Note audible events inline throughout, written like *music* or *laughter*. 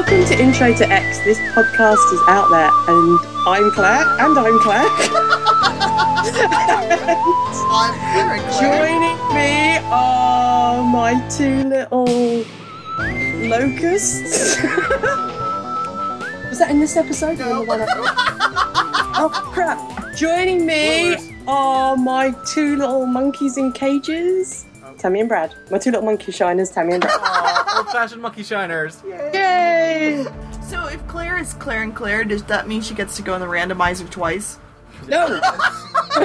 Welcome to Intro to X. This podcast is out there, and I'm Claire, and I'm Claire. *laughs* I'm Karen *laughs* Claire. Joining me are my two little locusts. *laughs* Was that in this episode? or in the one I- oh crap! Joining me are my two little monkeys in cages. Oh. Tammy and Brad. My two little monkey shiners, Tammy and Brad. Aw, old-fashioned monkey shiners. Yay! *laughs* So if Claire is Claire and Claire, does that mean she gets to go in the randomizer twice? No. *laughs*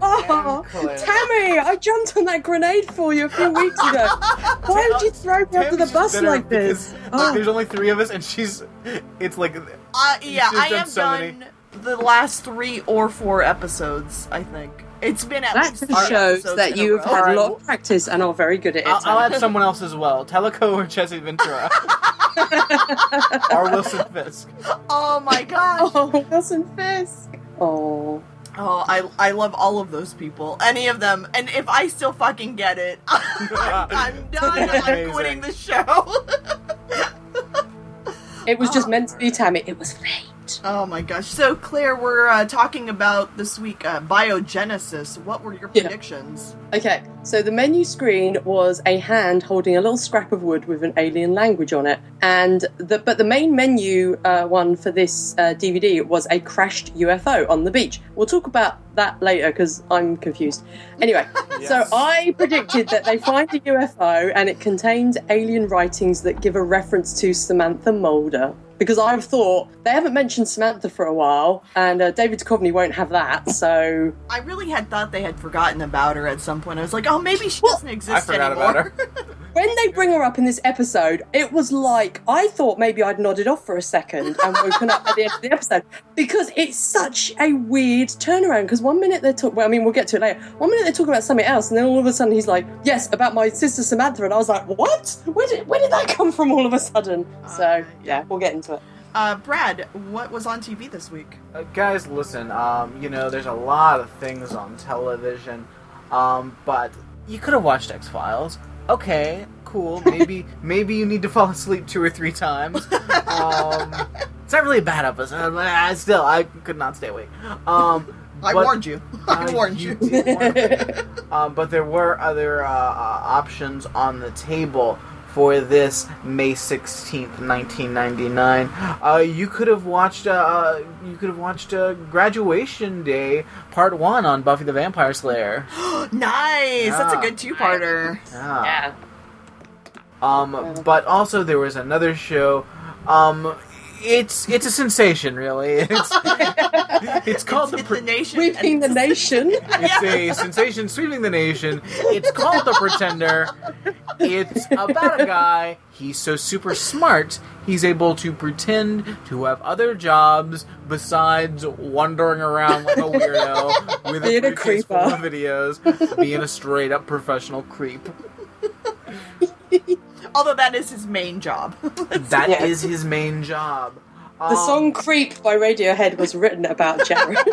oh, Tammy, I jumped on that grenade for you a few weeks ago. Why would you throw me under the bus like this? because, like, Oh. there's only three of us, and she's. It's like. Uh, yeah, I done have so done many. the last three or four episodes. I think it's been at That least shows that you've had a lot of practice and are very good at it. I'll, I'll add someone else as well. Teliko or Jesse Ventura. *laughs* or Wilson Fisk. Oh my gosh! Oh, Wilson Fisk. Oh. Oh, I I love all of those people. Any of them. And if I still fucking get it, *laughs* I'm, I'm done. I'm quitting the show. *laughs* It was just meant to be Tammy. It was fate. Oh my gosh. So Claire, we're uh, talking about this week uh, biogenesis. What were your Yeah. predictions? Okay, so the menu screen was a hand holding a little scrap of wood with an alien language on it, and the but the main menu uh, one for this uh, DVD was a crashed UFO on the beach. We'll talk about that later because I'm confused. Anyway, *laughs* so I predicted that they find a UFO and it contains alien writings that give a reference to Samantha Mulder. Because I've thought they haven't mentioned Samantha for a while, and uh, David Duchovny won't have that. So I really had thought they had forgotten about her at some point. I was like, oh, maybe she Well, doesn't exist I forgot anymore. about her. *laughs* when they bring her up in this episode, it was like I thought maybe I'd nodded off for a second and woken up at the end of the episode because it's such a weird turnaround. Because one minute they're talking, well, I mean, we'll get to it later. One minute they're talking about something else, and then all of a sudden he's like, "Yes, about my sister Samantha," and I was like, "What? Where did where did that come from all of a sudden?" So yeah, we'll get into it. Uh, Brad, what was on TV this week? Uh, guys, listen. Um, you know, there's a lot of things on television, um, but you could have watched X Files. Okay, cool. Maybe *laughs* maybe you need to fall asleep two or three times. Um, *laughs* it's not really a bad episode, but uh, still, I could not stay awake. Um, I but- warned you. *laughs* I Uh, warned you. warn um, but there were other uh, uh, options on the table for this May sixteenth, nineteen ninety nine. Uh, you could have watched. Uh, you could have watched uh, Graduation Day Part One on Buffy the Vampire Slayer. *gasps* nice. That's a good two-parter. Yeah. Um, but also there was another show. Um, it's it's a sensation, really. *laughs* It's *laughs* it's called It's the. Pre- the nation. Sweeping the nation. It's a sensation sweeping the nation. It's called The Pretender. It's about a guy. He's so super smart. He's able to pretend to have other jobs besides wandering around like a weirdo with Being a a briefcase full creeper. of videos, being a straight up professional creep. *laughs* Although that is his main job. *laughs* That is Yeah. his main job. The Um, song "Creep" by Radiohead was written about *laughs* Jared. *laughs*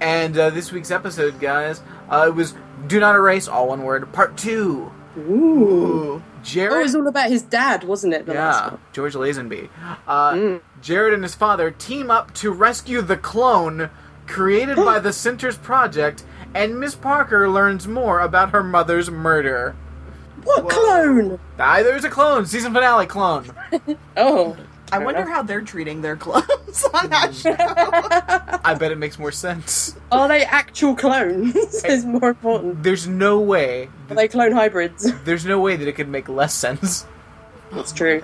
And uh, this week's episode, guys, uh, it was "Do Not Erase," all one word, part two. Ooh. Ooh. Oh, it Jared was all about his dad, wasn't it? The last Yeah, one? George Lazenby. Uh, Mm. Jared and his father team up to rescue the clone created by *gasps* the Center's project, and Miss Parker learns more about her mother's murder. What Whoa. clone? Ah, there's a clone, season finale clone. *laughs* Oh. I Fair wonder enough. how they're treating their clones on that show. *laughs* I bet it makes more sense. Are they actual clones? *laughs* is more important. There's no way. Are they clone hybrids? There's no way that it could make less sense. That's true.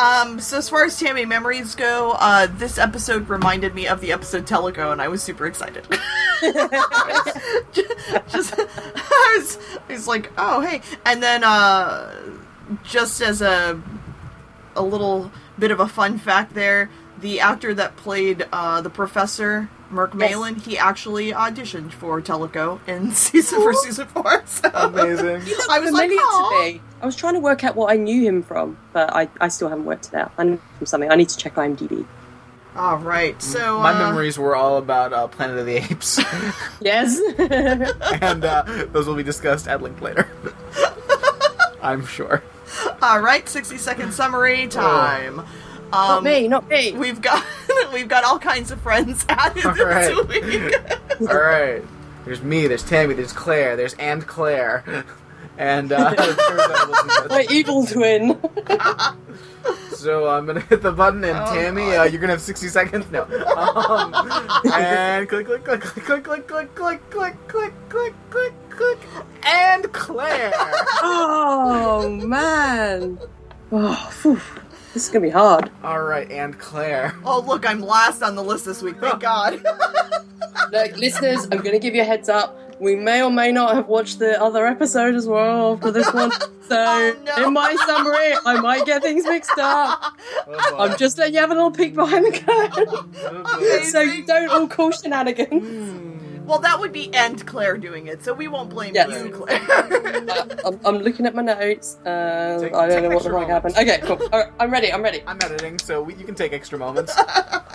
Um, so as far as Tammy memories go, uh, this episode reminded me of the episode Teliko, and I was super excited. *laughs* just, I was, I was like, oh hey, and then uh, just as a a little bit of a fun fact there, the actor that played uh, the professor. Merc Yes. Malin, he actually auditioned for Teliko in *laughs* season for season four. So Amazing. I was like, Familiar "Aw." to me. I was trying to work out what I knew him from, but I, I still haven't worked it out. I knew him from something. I need to check IMDb. All right, so My uh, memories were all about uh, Planet of the Apes, *laughs* Yes. *laughs* and uh, those will be discussed at length later. I'm sure. All right, sixty second summary time. Not Um, me, not me. We've got we've got all kinds of friends added All this right. week. All right. There's me. There's Tammy. There's Claire. There's and Claire. And uh, it turns out it wasn't My evil twin. so I'm gonna hit the button, and Oh, Tammy, uh, you're gonna have 60 seconds. No. Um, and click, click, click, click, click, click, click, click, click, click, click, click, click, and Claire. oh man. Oh, phew. This is gonna be hard. All right, and Claire. *laughs* oh look, I'm last on the list this week. Thank God. *laughs* Look, listeners, I'm gonna give you a heads up. We may or may not have watched the other episode as well for this one. *laughs* So Oh, no. in my summary, I might get things mixed up. Oh, boy. I'm just letting you have a little peek behind the curtain. Oh, boy. so you don't all call shenanigans. Hmm. Well, that would be and Claire doing it, so we won't blame Yes. you, Claire. Uh, I'm, I'm looking at my notes. Uh, Take- I don't know what the extra fuck happened. Okay, cool. All right, I'm ready. I'm ready. I'm editing, so we, you can take extra moments. *laughs*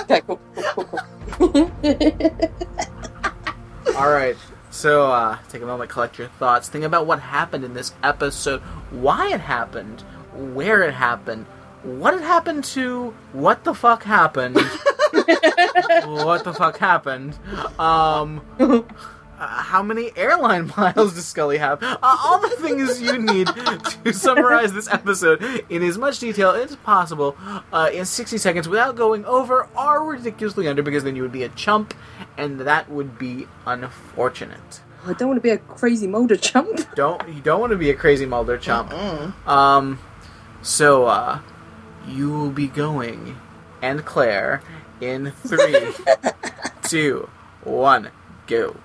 Okay, cool. cool, cool, cool. *laughs* All right. So, uh, take a moment, collect your thoughts, think about what happened in this episode, why it happened, where it happened, what it happened to, what the fuck happened, *laughs* what the fuck happened, um, uh, how many airline *laughs* miles does Scully have? Uh, all the things you need to summarize this episode in as much detail as possible uh, in 60 seconds without going over or ridiculously under, because then you would be a chump, and that would be unfortunate. I don't want to be a crazy Mulder chump. Don't you don't want to be a crazy Mulder chump. Mm. Um, so uh, you will be going, and Claire, in three, *laughs* two, one, go.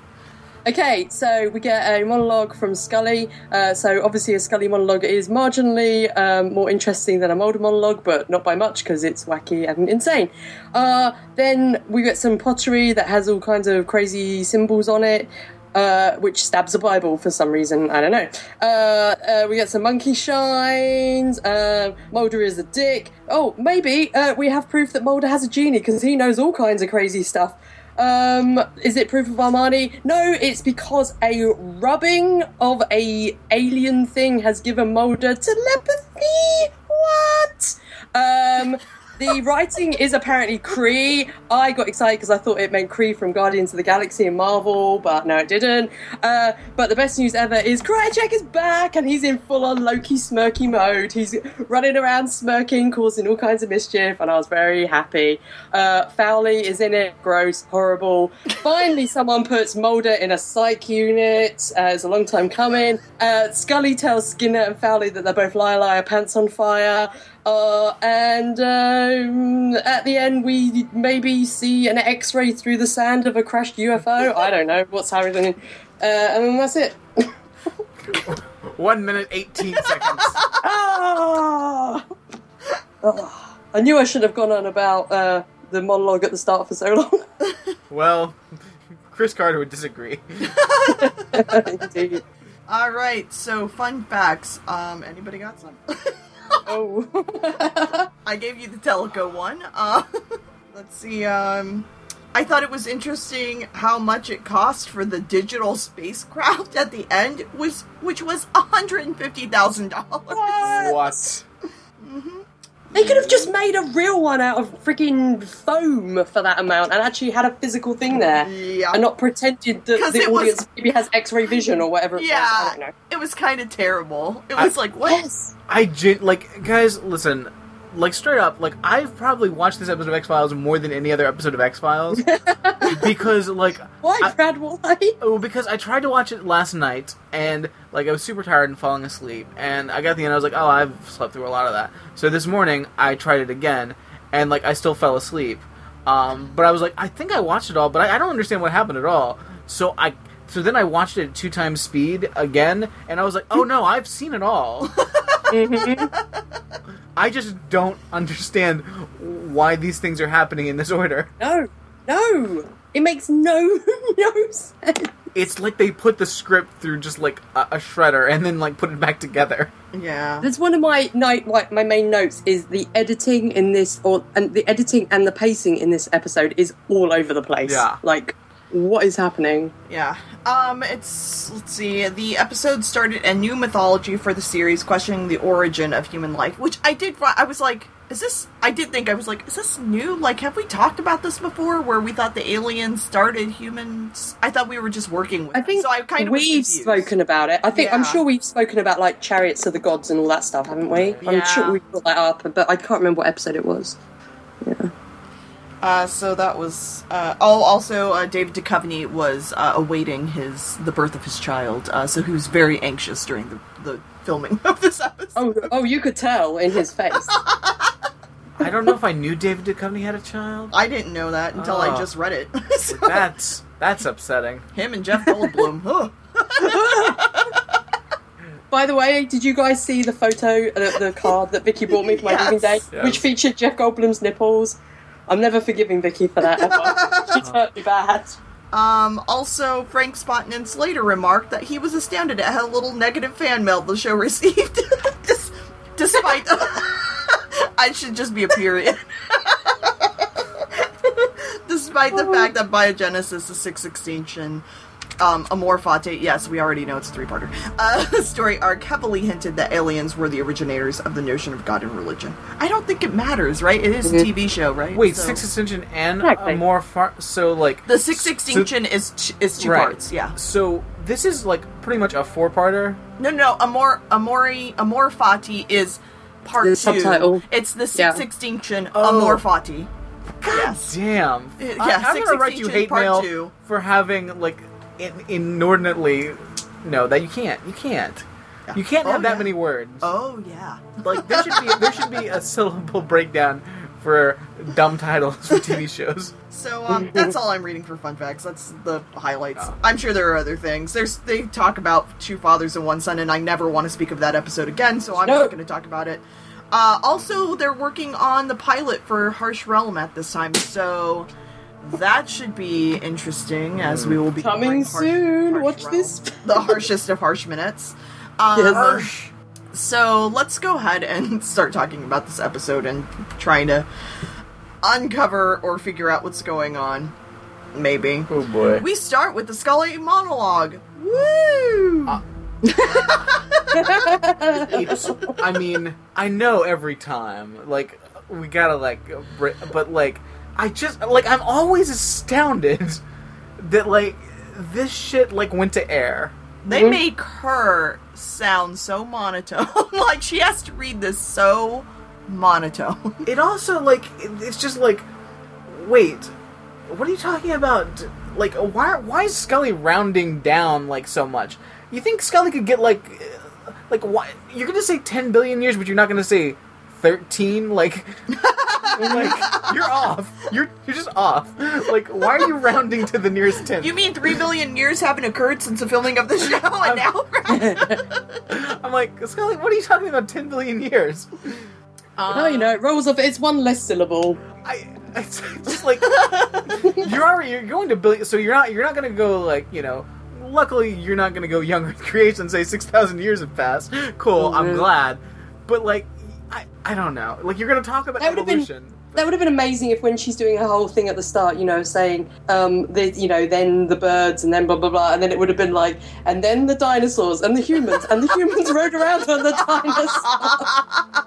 Okay, so we get a monologue from Scully. Uh, so obviously, a Scully monologue is marginally um, more interesting than a Mulder monologue, but not by much because it's wacky and insane. Uh, then we get some pottery that has all kinds of crazy symbols on it. Uh, which stabs a Bible for some reason. I don't know. Uh, uh, we get some monkey shines. Uh, Mulder is a dick. Oh, maybe uh, we have proof that Mulder has a genie because he knows all kinds of crazy stuff. Um, is it proof of Armani? No, it's because a rubbing of a alien thing has given Mulder telepathy. What? Um, the writing is apparently Cree. I got excited because I thought it meant Kree from Guardians of the Galaxy and Marvel, but no, it didn't. Uh, but the best news ever is Krycek is back and he's in full on Loki smirky mode. He's running around smirking, causing all kinds of mischief, and I was very happy. Uh, Fowley is in it, gross, horrible. Finally, someone puts Mulder in a psych unit. Uh, it's a long time coming. Uh, Scully tells Skinner and Fowley that they're both liar, liar, pants on fire. Uh, and um, at the end, we maybe see an X-ray through the sand of a crashed UFO. I don't know what's happening, uh, and then that's it. *laughs* One minute eighteen seconds. ah! Oh, I knew I should have gone on about uh, the monologue at the start for so long. *laughs* Well, Chris Carter would disagree. *laughs* All right, so fun facts. Um, anybody got some? Oh. *laughs* I gave you the Teliko one. Uh, *laughs* let's see. Um, I thought it was interesting how much it cost for the digital spacecraft at the end, was which was hundred and fifty thousand dollars. What? *laughs* They could have just made a real one out of freaking foam for that amount and actually had a physical thing there. Yeah. And not pretended that the it was- audience maybe has x ray vision or whatever it was. Yeah, don't it was kind of terrible. It was like what? Yes. I gen- like guys. Listen, like straight up, like I've probably watched this episode of X Files more than any other episode of X Files *laughs* because like Why, I- Brad? Why? Oh, because I tried to watch it last night, and like I was super tired and falling asleep, and I got the end, I was like, oh, I've slept through a lot of that. So this morning, I tried it again, and like I still fell asleep. Um, but I was like, I think I watched it all, but I, I don't understand what happened at all. So I, so then I watched it at two times speed again, and I was like, oh no, I've seen it all. Mm-hmm. I just don't understand why these things are happening in this order. No, no. It makes no *laughs* no sense. It's like they put the script through just like a, a shredder and then like put it back together. Yeah. That's one of my night like my main notes is the editing in this or and the editing and the pacing in this episode is all over the place. Yeah. Like What is happening? Yeah. Um, it's let's see. The episode started a new mythology for the series, questioning the origin of human life. Which I did. I was like, is this? I did think I was like, is this new? Like, have we talked about this before? Where we thought the aliens started humans? I thought we were just working with. I think them. so. I kind of we've spoken about it. I think I'm sure we've spoken about like chariots of the gods and all that stuff, haven't we? I'm Yeah. sure we brought that up, but I can't remember what episode it was. Uh, so that was. Uh, oh, also, uh, David Duchovny was uh, awaiting his the birth of his child, uh, so he was very anxious during the, the filming of this episode. Oh, oh, you could tell in his face. I don't know if I knew David Duchovny had a child. I didn't know that until I Oh. just read it. *laughs* So, That's that's upsetting. him and Jeff Goldblum. huh. *laughs* By the way, did you guys see the photo, uh, the card that Vicky bought me for my *laughs* Yes. wedding day, Yes. which featured Jeff Goldblum's nipples? I'm never forgiving Vicky for that ever. She's *laughs* hurt me bad. Um, also, Frank Spotnitz later remarked that he was astounded at how little negative fan mail the show *laughs* received, *laughs* Des- despite. I should just be a period. despite the fact that Biogenesis, the Sixth Extinction, um, Amor Fati, yes, we already know it's a three-parter, uh, *laughs* story arc heavily hinted that aliens were the originators of the notion of God and religion. I don't think it matters, right? It is a Mhm. TV show, right? Wait, So- Sixth Extinction and Exactly. a more. So like The Sixth Extinction is t- is two Right. parts, yeah. So this is like pretty much a four-parter. No, no, no. Amor, Amori, Amor Fati is part The two. subtitle. It's the Yeah. Extinction, Oh. Amor Fati. Yes. Damn. Uh, I, yeah, I'm gonna write you hate Part mail Two. for having like in, inordinately. No, that you can't. You can't. Yeah. You can't Oh, have that yeah. many words. Oh yeah. *laughs* Like there should be there should be a *laughs* syllable breakdown for dumb titles for TV *laughs* shows. So um, that's all I'm reading for fun facts. That's the highlights. Oh. I'm sure there are other things. There's they talk about two fathers and one son, and I never want to speak of that episode again, so I'm No. not going to talk about it. Uh, also, they're working on the pilot for Harsh Realm at this time, so that should be interesting as we will be Coming Harsh- soon. Harsh Watch Realm. this. the harshest of harsh minutes. Um, Yes. So let's go ahead and *laughs* start talking about this episode and trying to uncover or figure out what's going on. Maybe. Oh boy. We start with the Scully monologue. Woo! Uh, I mean, I know every time, like, we gotta, like, but, like, I just, like, I'm always astounded that, like, this shit, like, went to air. they Mhm. make her sound so monotone. *laughs* like she has to read this so monotone. It also, like, it's just, like, wait, what are you talking about? Like, why, why is Scully rounding down, like, so much? You think Scully could get, like, like, why? You're gonna say 10 billion years, but you're not gonna say 13? Like, *laughs* like you're off. You're you're just off. Like, why are you rounding to the nearest tenth? You mean three billion years haven't occurred since the filming of the show, and now? *laughs* I'm like, Scully, what are you talking about? Ten billion years? oh, you know, it rolls off. It's one less syllable. I. It's just like you're already you're going to billion, so you're not you're not gonna go like you know. Luckily, you're not gonna go younger creation and say six thousand years have passed. Cool, I'm Mhm. glad. But like, I I don't know. Like, you're gonna talk about That would've been- evolution. That would have been amazing if when she's doing her whole thing at the start, you know, saying, um, the, you know, then the birds and then blah, blah, blah, and then it would have been like, and then the dinosaurs and the humans, and the humans *laughs* rode around on the dinosaurs,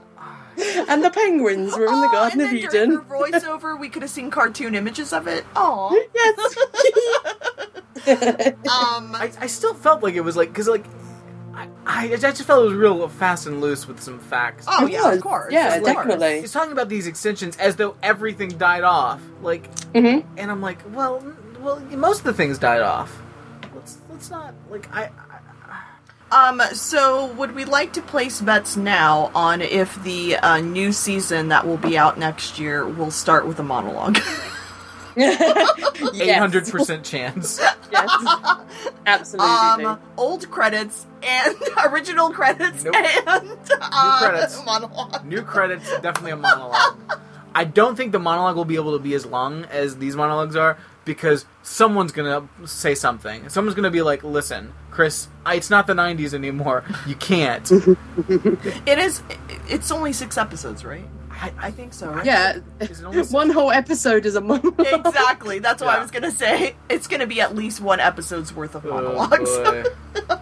and the penguins were in the Aw, Garden and of then during Eden. her voiceover, we could have seen cartoon images of it. Aw. Yes. *laughs* *laughs* Um, I, I still felt like it was like because like I, I I just felt it was real fast and loose with some facts. oh It yeah, was. of course. Yeah, of course. definitely. He's talking about these extensions as though everything died off. Like, hmm and I'm like, well, n- well, most of the things died off. Let's let's not like I. I Um, so would we like to place bets now on if the uh, new season that will be out next year will start with a monologue? *laughs* *laughs* Eight hundred percent chance. Yes. Absolutely. um, old credits and *laughs* original credits Nope. and uh, credits. *laughs* monologue. New credits, definitely a monologue. I don't think the monologue will be able to be as long as these monologues are because someone's gonna say something. Someone's gonna be like, "Listen, Chris, I, it's not the '90s anymore. You can't." It is. It's only six episodes, right? I think so. Right? Yeah, almost- *laughs* one whole episode is a monologue. exactly. That's what I was gonna say. It's gonna be at least one episode's worth of Oh, monologues. boy. *laughs*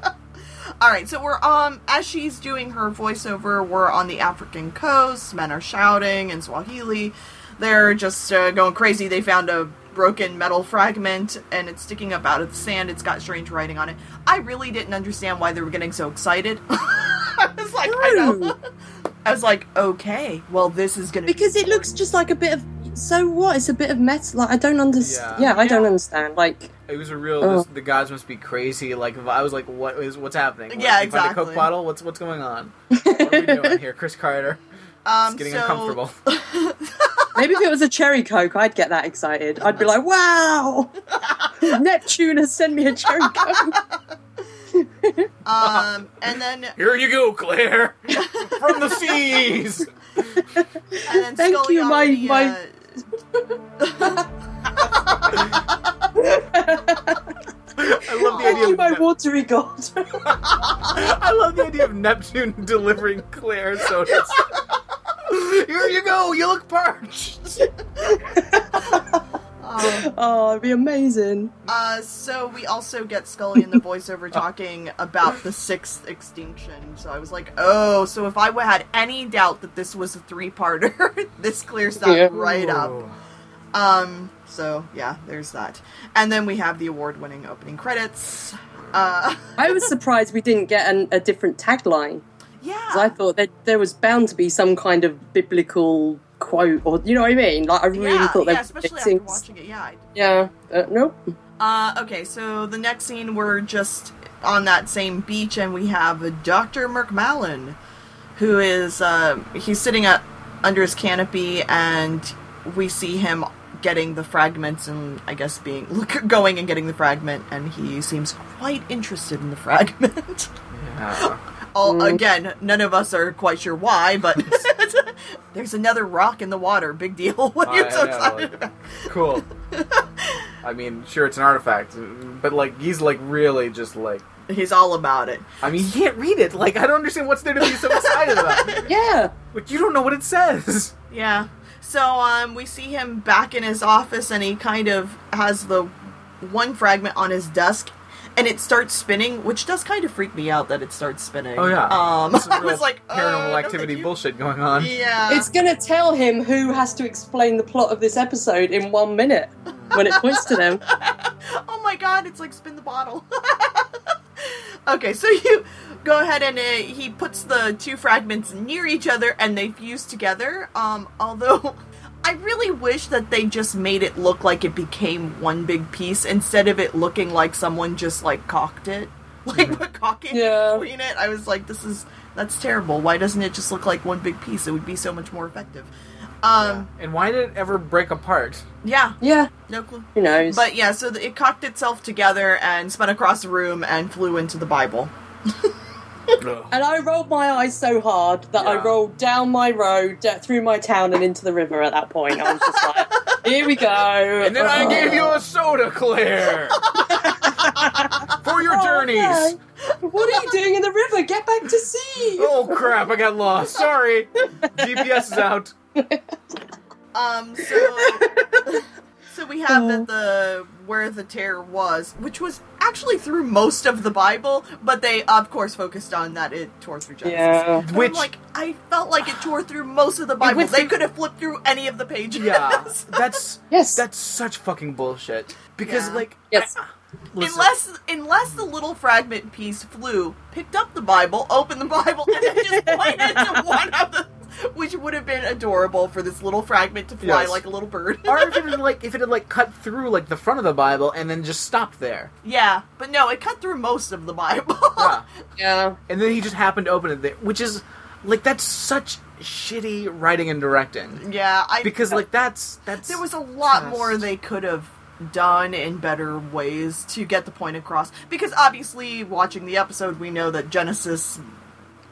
All right, so we're um as she's doing her voiceover, we're on the African coast. Men are shouting in Swahili. They're just uh, going crazy. They found a broken metal fragment and it's sticking up out of the sand. It's got strange writing on it. I really didn't understand why they were getting so excited. *laughs* I was like, I know. No. I was like, okay, well, this is gonna because be it looks just like a bit of. So what? It's a bit of metal. Like I don't understand. Yeah. Yeah, I don't understand. Like It was a real. Oh. This, the gods must be crazy. Like I was like, what is what's happening? Yeah, Like, you find a exactly. Coke bottle. What's what's going on? What are we doing here, Chris Carter? um, It's getting so- uncomfortable. *laughs* maybe if it was a cherry coke, I'd get that excited. I'd be like, "Wow, *laughs* Neptune has sent me a cherry coke." *laughs* Um, and then Here you go, Claire, *laughs* from the seas. and then Thank Scully you, my- already, my- uh, *laughs* I love the Thank idea. you, Of my Nep- watery god. *laughs* I love the idea of Neptune delivering Claire sodas. Here you go. You look parched. Um, *laughs* oh, it'd be amazing. uh, so we also get Scully in the voiceover *laughs* talking about the sixth extinction. So I was like, oh, so if I had any doubt that this was a three-parter, *laughs* this clears that Yeah. right up. Um, so yeah, there's that. And then we have the award-winning opening credits. Uh, I was surprised we didn't get an, a different tagline. 'cause I thought that there was bound to be some kind of biblical quote, or you know what I mean. Like I really yeah, thought they yeah, were especially after fixing- watching it. Yeah, I Yeah, uh, nope. Uh, okay, so the next scene, we're just on that same beach, and we have Dr. Merkmallen, who is, uh, he's sitting up under his canopy, and we see him getting the fragments and I guess being *laughs* look, going and getting the fragment, and he seems quite interested in the fragment. *laughs* Yeah. All, Mm. Again, none of us are quite sure why, but *laughs* *laughs* there's another rock in the water. Big deal. *laughs* What are you so excited about? Cool. I mean, sure, it's an artifact, but like he's like really just like. He's all about it. I mean, you can't read it. Like, I don't understand what's there to be so excited about. Yeah, but you don't know what it says. Yeah. So um, we see him back in his office, and he kind of has the one fragment on his desk, and it starts spinning, which does kind of freak me out that it starts spinning. Oh yeah. Um, Some *laughs* I real was like, paranormal no, activity thank you. bullshit going on. Yeah. it's gonna tell him who has to explain the plot of this episode in one minute when it points to them. *laughs* oh my god, it's like spin the bottle. *laughs* okay, so you go ahead and uh, he puts the two fragments near each other and they fuse together. Um, although I really wish that they just made it look like it became one big piece instead of it looking like someone just like cocked it. *laughs* Like put caulking Yeah. *laughs* between it. I was like, this is that's terrible. Why doesn't it just look like one big piece? It would be so much more effective. Um, And why did it ever break apart? yeah, Yeah, no clue. who knows? But yeah, so the, it cocked itself together and spun across the room and flew into the Bible. *laughs* Ugh. and I rolled my eyes so hard that I rolled down my road, through my town, and into the river. At that point, I was just like, *laughs* "Here we go." And then I gave you a soda, Claire, for your *laughs* Oh, journeys. okay. What are you doing in the river? Get back to sea. Oh crap! I got lost. Sorry. *laughs* GPS is out. Um, so so we have that the where the tear was, which was actually through most of the Bible, but they of course focused on that it tore through Genesis. Yeah. And I'm Which- like I felt like it tore through most of the Bible. went They through- could have flipped through any of the pages. Yeah, *laughs* that's Yes. that's such fucking bullshit. Because Yeah. like, Yes. listen, Unless, unless the little fragment piece flew, picked up the Bible, opened the Bible, and then just pointed to one of the, *laughs* which would have been adorable for this little fragment to fly Yes. like a little bird. or if it *laughs* had like if it had like cut through like the front of the Bible and then just stopped there. yeah, but no, it cut through most of the Bible. Yeah. *laughs* yeah. And then he just happened to open it there, which is like that's such shitty writing and directing. yeah, I Because like that's that's there was a lot just- more they could have done in better ways to get the point across. Because obviously, watching the episode, we know that Genesis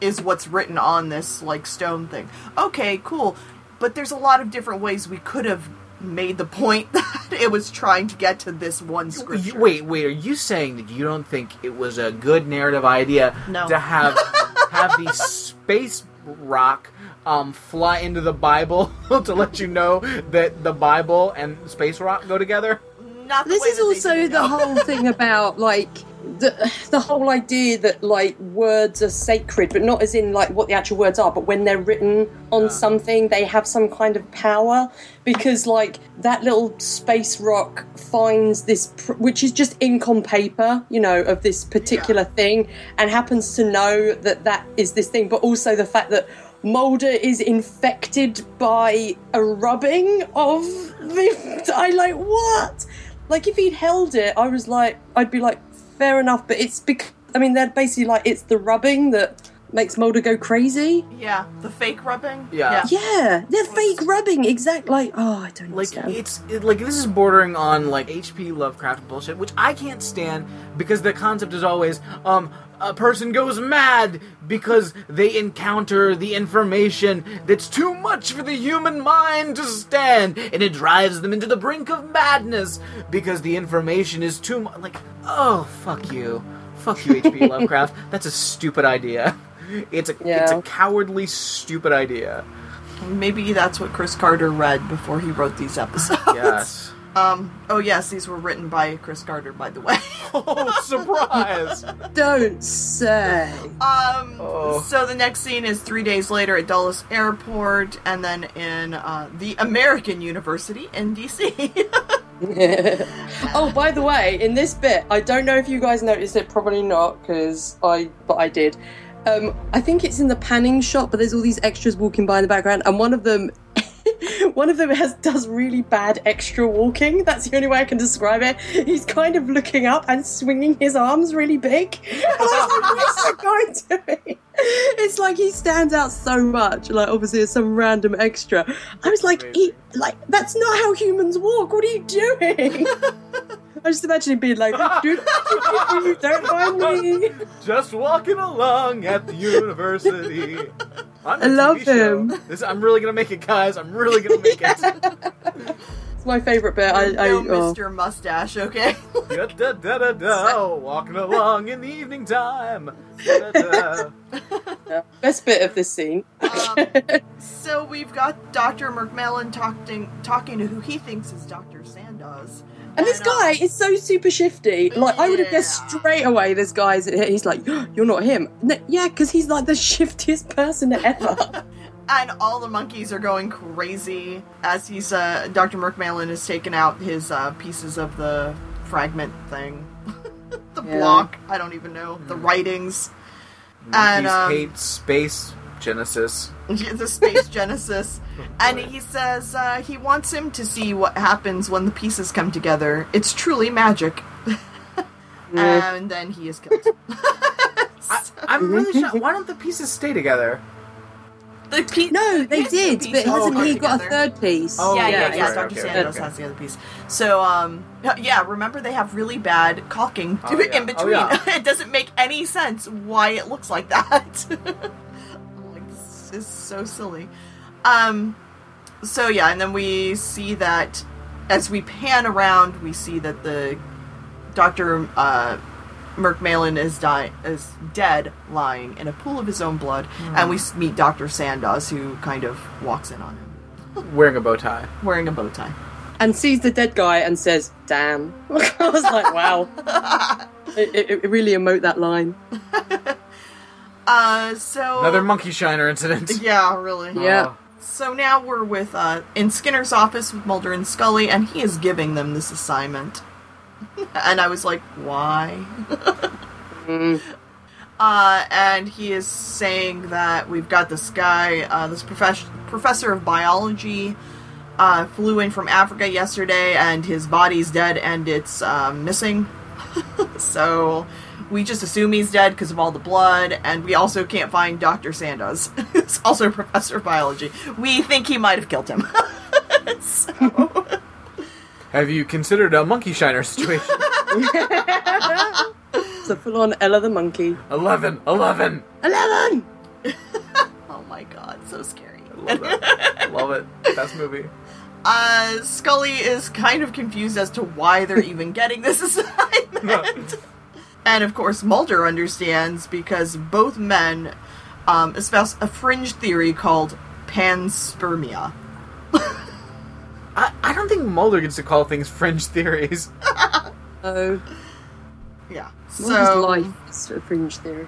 is what's written on this like stone thing. Okay, cool. But there's a lot of different ways we could have made the point *laughs* that it was trying to get to this one scripture. Wait, wait. Are you saying that you don't think it was a good narrative idea No. to have *laughs* have the space rock um, fly into the Bible *laughs* to let you know that the Bible and space rock go together. Not This is also the whole thing *laughs* about like the the whole idea that like words are sacred, but not as in like what the actual words are, but when they're written on Yeah. something, they have some kind of power. Because like that little space rock finds this, pr- which is just ink on paper, you know, of this particular thing, and happens to know that that is this thing, but also the fact that. Mulder is infected by a rubbing of the. *laughs* I like what? Like if he'd held it, I was like, I'd be like, fair enough. But it's because I mean, they're basically like it's the rubbing that makes Mulder go crazy. Yeah, the fake rubbing. Yeah. Yeah, they're fake rubbing. Exact. Like, oh, I don't Like understand. it's it, like this is bordering on like HP Lovecraft bullshit, which I can't stand because the concept is always um a person goes mad because they encounter the information that's too much for the human mind to stand, and it drives them into the brink of madness because the information is too much. Like, oh fuck you, fuck you, HP *laughs* Lovecraft. That's a stupid idea. It's a it's a cowardly, stupid idea. Maybe that's what Chris Carter read before he wrote these episodes. Yes. Um. Oh yes, these were written by Chris Carter, by the way. *laughs* Oh, surprise! don't say. Um. Oh. So the next scene is three days later at Dulles Airport, and then in uh, the American University in DC. *laughs* oh, by the way, in this bit, I don't know if you guys noticed it. Probably not, because I, but I did. Um, I think it's in the panning shot, but there's all these extras walking by in the background, and one of them, *laughs* one of them has does really bad extra walking. That's the only way I can describe it. He's kind of looking up and swinging his arms really big. And *laughs* I was like, that guy doing? It's like he stands out so much. Like obviously, it's some random extra. I was like, he, like that's not how humans walk. What are you doing? *laughs* I just imagine him being like, *laughs* dude, don't mind me. Just walking along at the university. I'm love TV him. This, I'm really gonna make it, guys. I'm really gonna make it. *laughs* It's my favorite bit. I, I, no, oh. Mr. Mustache. Okay. *laughs* da, da, da, da, da, walking along in the evening time. Da, da, da. best bit of this scene. Um, so we've got Dr. Merkmallen talking talking to who he thinks is Dr. Sandoz. And this guy is so super shifty. Like I would have guessed straight away. This guy's he's like, you're not him. No, yeah, because he's like the shiftiest person ever. *laughs* and all the monkeys are going crazy as he's uh, Dr. Merkmallen has taken out his uh, pieces of the fragment thing, *laughs* the Yeah. block. I don't even know the writings, And, Monkeys um, hate space Genesis. *laughs* the space genesis, and he says uh, he wants him to see what happens when the pieces come together. It's truly magic. *laughs* and then he is killed. *laughs* I, I'm really shocked. Why don't the pieces stay together? The pe- no, they pieces- did, the but pieces hasn't come he got a third piece? Oh, yeah, yeah, yeah, yeah. right, Dr. okay, Sandoz okay. has the other piece. So, um, yeah, remember they have really bad caulking Oh, yeah. in Oh, between. yeah. it doesn't make any sense why it looks like that. I'm like, this is so silly. Um, so yeah, and then we see that as we pan around, we see that the Dr. Uh, Merkmallen is die- is dead, lying in a pool of his own blood, and we meet Dr. Sandoz, who kind of walks in on him, Wearing a bow tie. wearing a bow tie. and sees the dead guy and says, "Damn." *laughs* I was like, "Wow." *laughs* it, it, it really emote that line. *laughs* Uh, so Another monkey shiner incident. *laughs* Yeah, really. Yeah. So now we're with uh in Skinner's office with Mulder and Scully, and he is giving them this assignment. *laughs* and I was like, why? Mm. *laughs* Uh, and he is saying that we've got this guy, uh, this profess- professor of biology, uh, flew in from Africa yesterday, and his body's dead and it's um, missing. so we just assume he's dead because of all the blood, and we also can't find Dr. Sandoz, *laughs* who's also a professor of biology. We think he might have killed him. *laughs* so, Have you considered a monkey shiner situation? *laughs* It's a full-on Ella the monkey. 11, 11. Eleven. oh my god, so scary. I love that. love it. Best movie. Uh, Scully is kind of confused as to why they're even getting this assignment. And of course, Mulder understands because both men um, espouse a fringe theory called panspermia. I, I don't think Mulder gets to call things fringe theories. *laughs* So, Yeah. what So, is life? It's a fringe theory.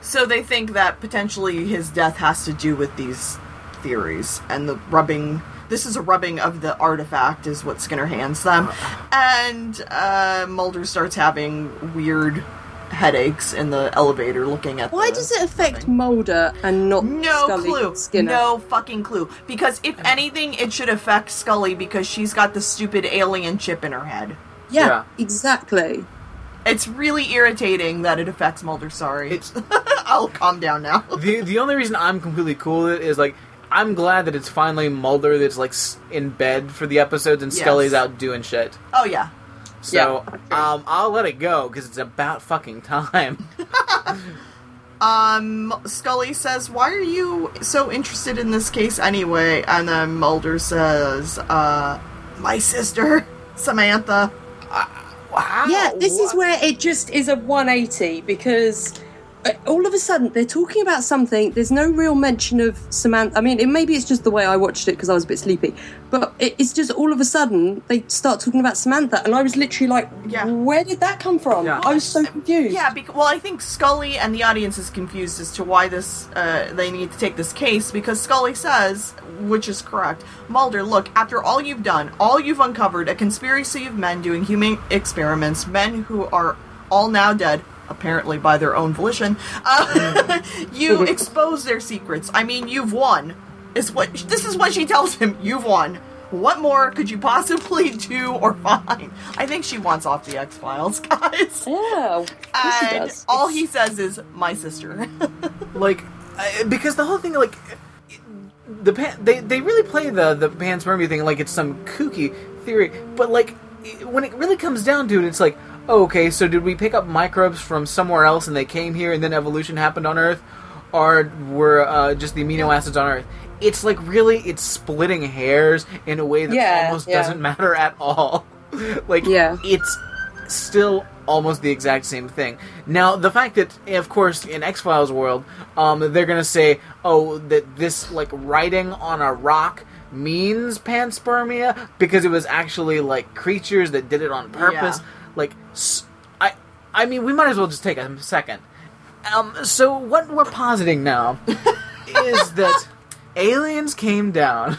so they think that potentially his death has to do with these theories and the rubbing. This is a rubbing of the artifact, is what Skinner hands them, and uh, Mulder starts having weird headaches in the elevator, looking at. Why the does it affect thing. Mulder and not No Scully clue. Skinner? No fucking clue. Because if anything, it should affect Scully because she's got the stupid alien chip in her head. Yeah, Yeah. exactly. It's really irritating that it affects Mulder. Sorry. It's- *laughs* I'll calm down now. the the only reason I'm completely cool with it is like I'm glad that it's finally Mulder that's like in bed for the episodes and Yes. Scully's out doing shit. Oh yeah. So Yeah. um, I'll let it go because it's about fucking time. *laughs* *laughs* Um, Scully says, "Why are you so interested in this case anyway?" And then Mulder says, "Uh, my sister, *laughs* Samantha." Wow. Yeah, this is where it just is a 180 because uh, all of a sudden they're talking about something. There's no real mention of Samantha. I mean, it, maybe it's just the way I watched it because I was a bit sleepy, but it, it's just all of a sudden they start talking about Samantha, and I was literally like, Yeah. "Where did that come from?" Yeah. I was so confused. Yeah, because well, I think Scully and the audience is confused as to why this uh, they need to take this case because Scully says, which is correct, Mulder, look, after all you've done, all you've uncovered, a conspiracy of men doing human experiments, men who are all now dead. Apparently, by their own volition, uh, *laughs* you expose their secrets. I mean, you've won. Is what this is what she tells him. You've won. What more could you possibly *laughs* do or find? I think she wants off the X Files, *laughs* guys. Yeah, And all he says is my sister. like I- because the whole thing like the pan, they they really play the the panspermia thing like it's some kooky theory, but like when it really comes down to it, it's like okay, so did we pick up microbes from somewhere else and they came here and then evolution happened on Earth, or were uh, just the amino acids on Earth? It's like really it's splitting hairs in a way that Yeah, almost yeah. doesn't matter at all. *laughs* like Yeah. it's still almost the exact same thing. Now, the fact that, of course, in X Files world, um, they're gonna say, "Oh, that this like writing on a rock." means panspermia because it was actually like creatures that did it on purpose Yeah. Like I, I mean we might as well just take a second um so what we're positing now *laughs* is that aliens came down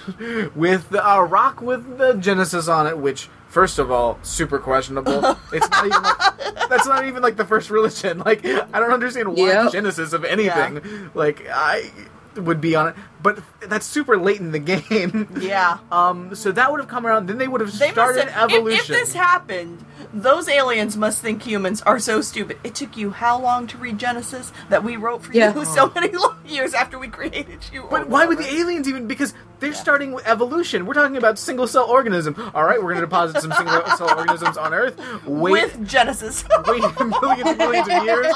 with a rock with the Genesis on it, which, first of all, super questionable. It's not even like, *laughs* that's not even like the first religion. Like, I don't understand why Yep. Genesis of anything like I would be on it, but that's super late in the game. *laughs* yeah. *laughs* Um, so that would have come around. Then they would have They started have, evolution. if this happened, those aliens must think humans are so stupid. It took you how long to read Genesis that we wrote for Yeah. you *laughs* so many long years after we created you? But why would the aliens even? Because they're starting with evolution. We're talking about single cell organism. All right, we're going to deposit some single cell organisms on Earth. Wait, with Genesis? wait millions and millions of years,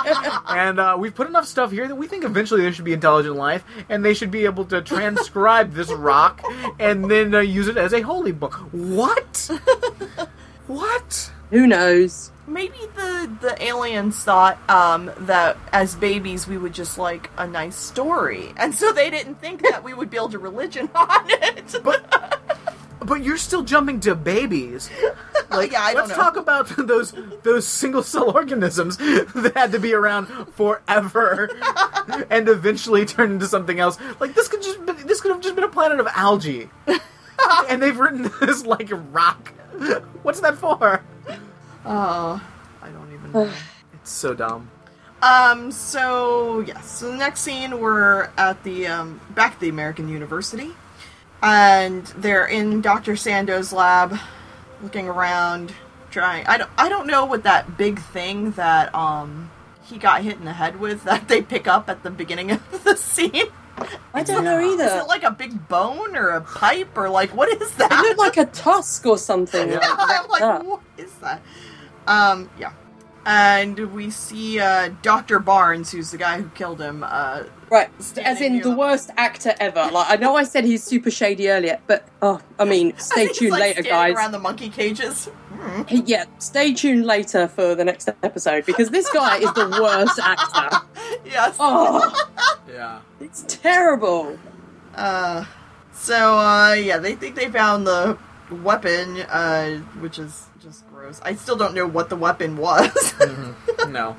and uh, we've put enough stuff here that we think eventually there should be intelligent life, and they should be able to transcribe this rock and then uh, use it as a holy book. What? what? Who knows? Maybe the the aliens thought um, that as babies we would just like a nice story, and so they didn't think that we would build a religion *laughs* on it. But but you're still jumping to babies. Like, *laughs* Yeah, I don't let's know. talk about *laughs* those those single cell organisms *laughs* that had to be around forever and eventually turn into something else. Like this could just been, this could have just been a planet of algae, and they've written this like rock. What's that for? Oh. I don't even. know. *sighs* It's so dumb. Um. So yes. So the next scene, we're at the um, back at the American University, and they're in Dr. Sando's lab, looking around, trying. I don't. I don't know what that big thing that um he got hit in the head with that they pick up at the beginning of the *laughs* scene. I don't know either. Is it like a big bone or a pipe or like what is that? It looked like a tusk or something. *laughs* Yeah. like I'm like, that. what is that? Um, yeah. And we see uh, Dr. Barnes, who's the guy who killed him. Uh, Right, as in the them. worst actor ever. Like I know I said he's super shady earlier, but oh, I mean, I stay think he's, tuned like, later, guys. Around the monkey cages. Hey, Yeah, stay tuned later for the next episode because this guy is the worst actor. *laughs* yes. Oh, Yeah. it's terrible. Uh, so uh, yeah, they think they found the weapon, uh, which is just gross. I still don't know what the weapon was. *laughs* No.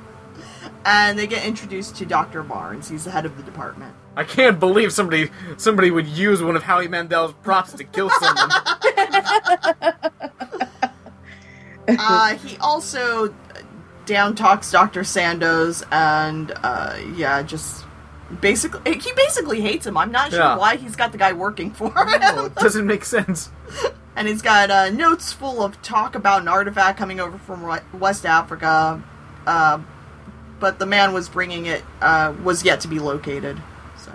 and they get introduced to Dr. Barnes. He's the head of the department. I can't believe somebody somebody would use one of Howie Mandel's props to kill someone. *laughs* Uh, he also down talks Dr. Sandoz, and uh, yeah, just basically he basically hates him. I'm not sure Yeah. why he's got the guy working for him. oh, it doesn't make sense. *laughs* and he's got uh, notes full of talk about an artifact coming over from West Africa, uh, but the man was bringing it uh, was yet to be located. So,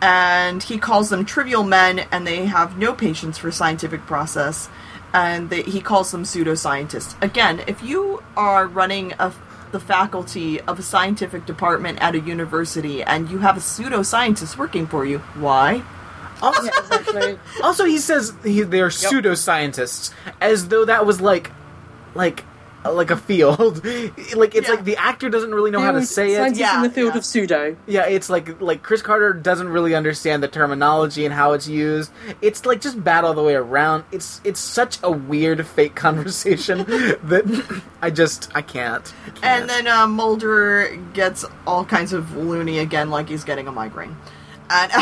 and he calls them trivial men, and they have no patience for scientific process, and they, he calls them pseudoscientists. Again, if you are running a the faculty of a scientific department at a university and you have a pseudoscientist working for you, why? Also, *laughs* Yeah, exactly. also he says he, they're pseudoscientists, as though that was like, like, like a field. *laughs* like it's Yeah. like the actor doesn't really know how to say it. Scientists Yeah, in the field yeah. of pseudo. Yeah, it's like like Chris Carter doesn't really understand the terminology and how it's used. It's like just bad all the way around. It's it's such a weird fake *laughs* conversation that I just I can't. I can't. And then uh, Mulder gets all kinds of loony again, like he's getting a migraine. And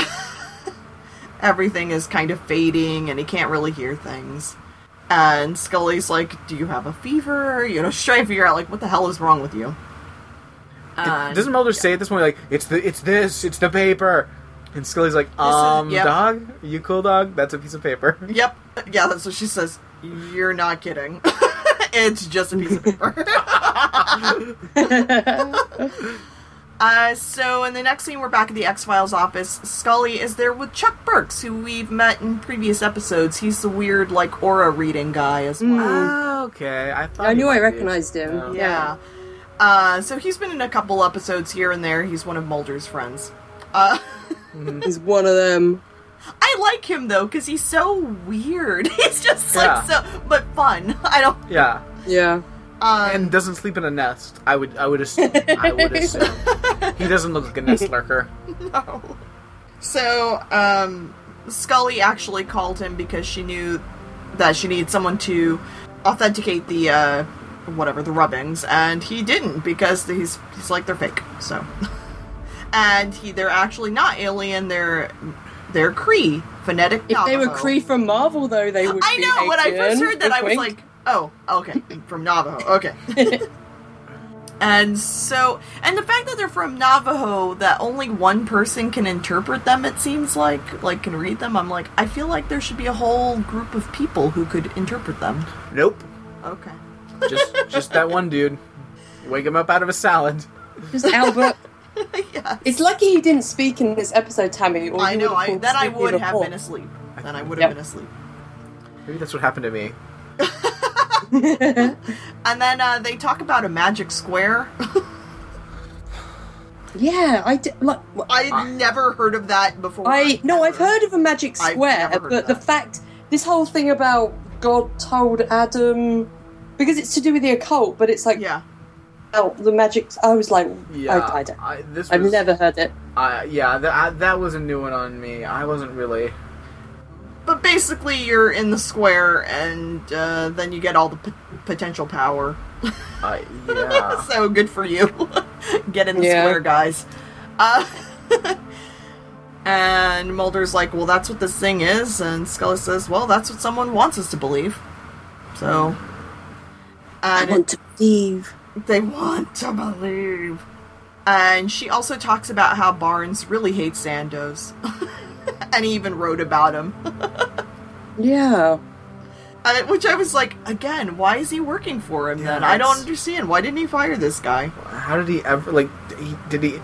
everything is kind of fading, and he can't really hear things. And Scully's like, Do you have a fever? You know, *laughs* she's trying to figure out, like, what the hell is wrong with you? And- doesn't Mulder say at this point like it's the it's this it's the paper, and Scully's like is- um yep. dog Are you cool dog that's a piece of paper. *laughs* Yep. Yeah, that's what she says. You're not kidding. *laughs* it's just a piece of paper. Uh, so in the next scene, we're back at the X Files office. Scully is there with Chuck Burks, who we've met in previous episodes. He's the weird, like, aura reading guy as well. Ah, okay. I thought I knew I might be. recognized him. Oh. Yeah. Uh, so he's been in a couple episodes here and there. He's one of Mulder's friends. Uh, *laughs* He's one of them. I like him though because he's so weird. *laughs* He's just like Yeah. so, but fun. *laughs* I don't. Yeah, Yeah. Um, and doesn't sleep in a nest. I would I would assume. I would *laughs* assume he doesn't look like a nest lurker. *laughs* No. So, um, Scully actually called him because she knew that she needed someone to authenticate the, uh, whatever, the rubbings, and he didn't because he's, he's like, they're fake, so. *laughs* and he, they're actually not alien, they're, they're Cree, phonetic If they were Kree from Marvel, though, they would. I be know, when I first heard that, I was like, oh, okay, *clears throat* from Navajo, okay. *laughs* And so, and the fact that they're from Navajo, that only one person can interpret them, it seems like, like can read them. I'm like, I feel like there should be a whole group of people who could interpret them. Nope. Okay. Just just that one dude. Wake him up out of a salad. Just Albert. *laughs* yeah. it's lucky he didn't speak in this episode, Tammy. Or I know. I, fallen then I would have before. been asleep. Then I would have Yep. been asleep. Maybe that's what happened to me. *laughs* *laughs* And then uh, they talk about a magic square. *laughs* Yeah, I did. Like, I'd Ah. never heard of that before. I no, I've heard of a magic square, but the fact this whole thing about God told Adam because it's to do with the occult, but it's like Yeah. oh, the magic. I was like, Yeah, I, I. I, this I've never heard it. I yeah, that I, that was a new one on me. I wasn't really. But basically, you're in the square, and uh, then you get all the p- potential power. Uh, *laughs* yeah. so good for you. *laughs* Get in the Yeah. square, guys. Uh, *laughs* and Mulder's like, well, that's what this thing is. And Scully says, well, that's what someone wants us to believe. So. I And want to believe. they want to believe. And she also talks about how Barnes really hates Sandoz. *laughs* and he even wrote about him. *laughs* Yeah. Uh, which I was like, again, why is he working for him Yeah, then? I don't understand. Why didn't he fire this guy? How did he ever like? Did he, did he?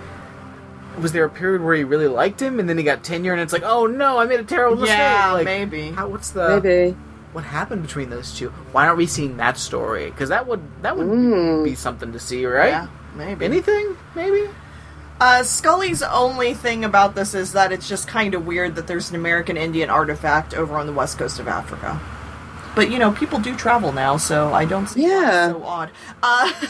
Was there a period where he really liked him, and then he got tenure, and it's like, oh no, I made a terrible mistake. Yeah, like, maybe. How, what's the Maybe. what happened between those two? Why aren't we seeing that story? Because that would that would Mm. be something to see, right? Yeah, maybe. Anything, maybe. Uh, Scully's only thing about this is that it's just kind of weird that there's an American Indian artifact over on the west coast of Africa. But you know, people do travel now, so I don't see Yeah. it's so odd. Uh, *laughs*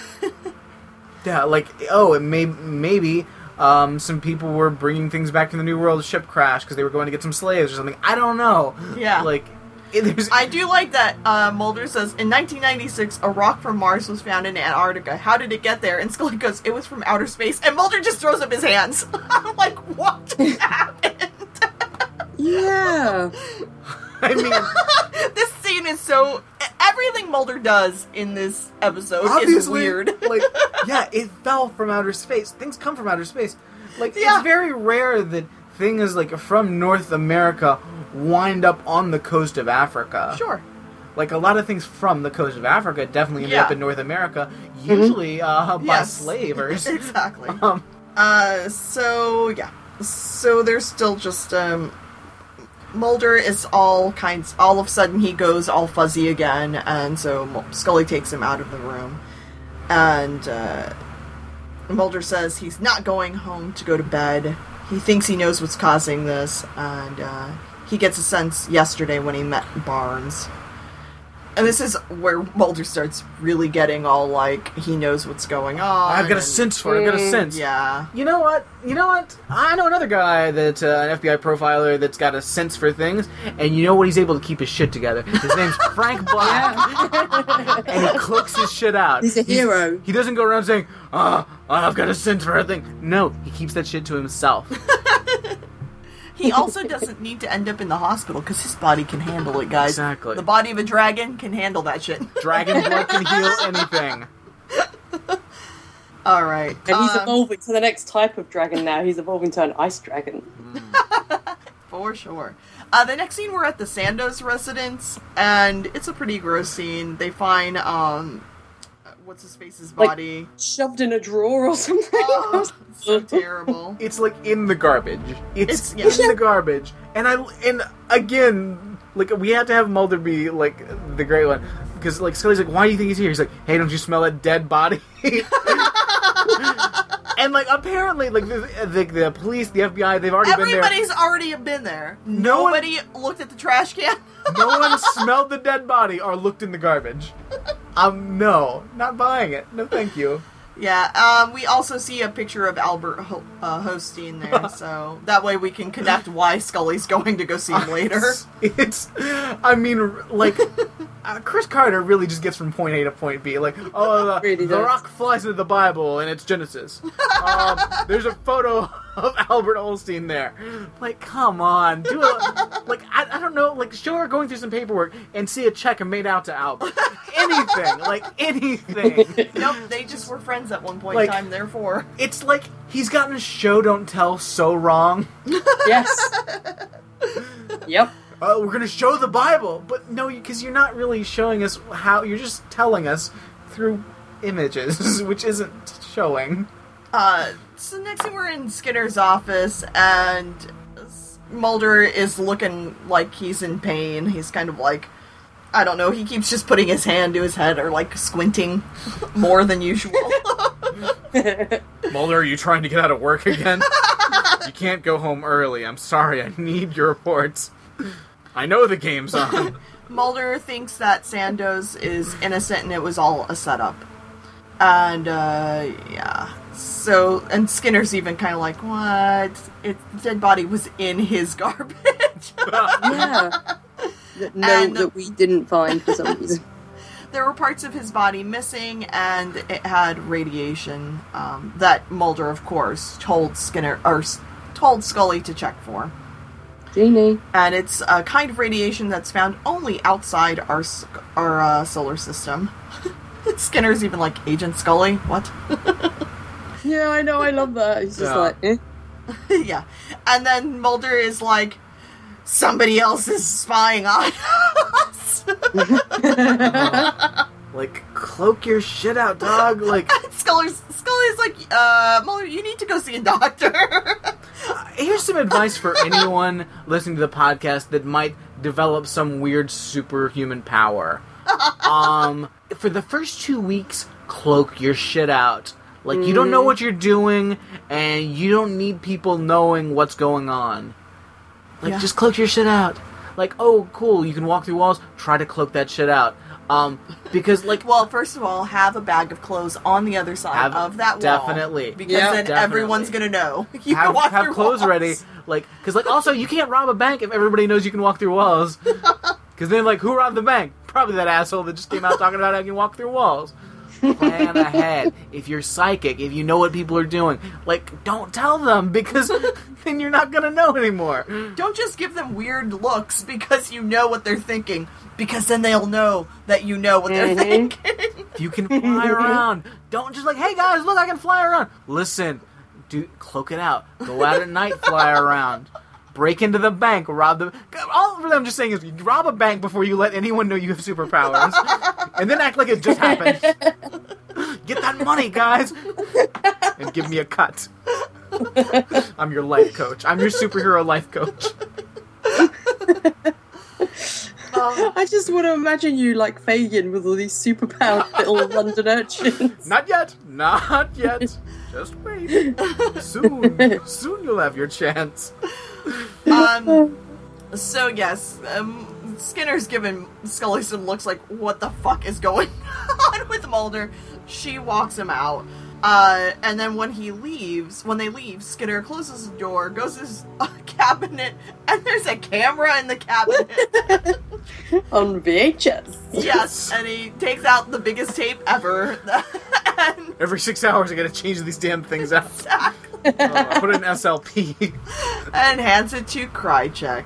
Yeah, like oh, it may maybe um, some people were bringing things back from the New World ship crash because they were going to get some slaves or something. I don't know. Yeah. like it, there's I do like that uh, Mulder says in 1996 a rock from Mars was found in Antarctica. How did it get there? And Scully goes, "It was from outer space." And Mulder just throws up his hands. *laughs* I'm like, "What *laughs* happened?" Yeah. *laughs* I mean, this scene is so. Everything Mulder does in this episode is weird. like, yeah, it fell from outer space. Things come from outer space. Like, Yeah. it's very rare that things like from North America wind up on the coast of Africa. sure. Like a lot of things from the coast of Africa definitely ended up in North America, usually uh, by Yes. *laughs* slavers. exactly. um, Uh, so yeah, so there's still just um, Mulder is all kinds. All of a sudden, he goes all fuzzy again, and so Scully takes him out of the room, and uh, Mulder says he's not going home to go to bed. He thinks he knows what's causing this, and uh, he gets a sense yesterday when he met Barnes. And this is where Mulder starts really getting all like he knows what's going on. I've got a and- sense for it. I've got a sense. Yeah. You know what? You know what? I know another guy that uh, an FBI profiler that's got a sense for things, and you know what? He's able to keep his shit together. His name's *laughs* Frank Black, and he cooks his shit out. He's a hero. He doesn't go around saying, "Ah, I've got a sense for everything." No, he keeps that shit to himself. *laughs* He also doesn't need to end up in the hospital because his body can handle it, guys. Exactly. The body of a dragon can handle that shit. *laughs* Dragon blood can heal anything. *laughs* All right. And he's um, evolving to the next type of dragon now. He's evolving to an ice dragon. *laughs* for sure. Uh, the next scene, we're at the Sandoz residence, and it's a pretty gross scene. They find um, what's his face's Like- body. Shoved in a drawer or something. Oh, *laughs* so terrible. It's like in the garbage. It's, It's- yeah. in the garbage. And I and again, like we have to have Mulder be like the great one because like Scully's like, "Why do you think he's here?" He's like, "Hey, don't you smell that dead body?" *laughs* *laughs* and like apparently, like the, the the police, the FBI, they've already been there. Everybody's already been there. No one- Nobody looked at the trash can. *laughs* No one *laughs* smelled the dead body or looked in the garbage. Um, no, not buying it. No, thank you. Yeah, um, we also see a picture of Albert Ho- uh, Hosteen there, *laughs* so that way we can connect why Scully's going to go see him later. It's, I mean, like, uh, Chris Carter really just gets from point A to point B. Like, oh, *laughs* the, Really the rock flies into the Bible and it's Genesis. *laughs* Um, there's a photo *laughs* of Albert Hosteen there. Like, come on, do a like, I, I don't know, like, show her going through some paperwork and see a check made out to Albert. Anything, like anything. nope, they just were friends at one point Like- in time, therefore. It's like he's gotten a show don't tell so wrong. yes. yep. Uh, we're gonna show the Bible, but no, because you're not really showing us how. You're just telling us through images, *laughs* which isn't showing. Uh, so next thing we're in Skinner's office, and Mulder is looking like he's in pain. He's kind of like, I don't know, he keeps just putting his hand to his head or like squinting *laughs* more than usual. *laughs* Mulder, are you trying to get out of work again? you can't go home early. I'm sorry. I need your reports. I know the game's on. *laughs* Mulder thinks that Sandoz is innocent and it was all a setup. And, uh, yeah. So, and Skinner's even kind of like, what? It, the dead body was in his *laughs* garbage. Yeah. That, no, And- that we didn't find for some reason. *laughs* there were parts of his body missing, and it had radiation um, that Mulder, of course, told Skinner or told Scully to check for. Genie. And it's a kind of radiation that's found only outside our our uh, solar system. *laughs* Skinner's even like Agent Scully. What? *laughs* Yeah, I know. I love that. He's just Yeah. like, eh. *laughs* yeah. And then Mulder is like, somebody else is spying on us. Like, cloak your shit out, dog. *laughs* Like, Scully's Scully's like, uh, Mulder, you need to go see a doctor. *laughs* here's some advice for anyone listening to the podcast that might develop some weird superhuman power. *laughs* Um, for the first two weeks, cloak your shit out. Like you don't know what you're doing, and you don't need people knowing what's going on. Like Yeah. just cloak your shit out. Like oh, cool, you can walk through walls. Try to cloak that shit out. Um, because like Well, first of all, have a bag of clothes on the other side Have- of that wall. definitely. Because Yeah. then Definitely. everyone's gonna know. *laughs* You have, can walk have through clothes walls. ready, like because like also you can't rob a bank if everybody knows you can walk through walls. *laughs* Because then like who robbed the bank? Probably that asshole that just came out talking about how you can walk through walls. Plan ahead. If you're psychic, if you know what people are doing, like don't tell them because *laughs* then you're not gonna know anymore. Don't just give them weird looks because you know what they're thinking. Because then they'll know that you know what they're Mhm. thinking. *laughs* If you can fly around, don't just like, hey guys, look, I can fly around. Listen, do cloak it out. Go out at night, fly around. Break into the bank, rob the. All of them just saying is rob a bank before you let anyone know you have superpowers, and then act like it just happened. *laughs* Get that money, guys, and give me a cut. I'm your life coach. I'm your superhero life coach. Um, *laughs* I just want to imagine you like Fagin with all these superpowered *laughs* little London urchins. Not yet. Not yet. Just wait. Soon. Soon you'll have your chance. Um, *laughs* so yes, um, Skinner's given Scully some looks like, what the fuck is going *laughs* on with Mulder? She walks him out. Uh, and then when he leaves, when they leave, Skinner closes the door, goes to his uh, *laughs* cabinet, and there's a camera in the cabinet. on VHS. yes, and he takes out the biggest tape ever. and Every six hours, I gotta change these damn things out. Uh, put it in SLP. and hands it to Krycek.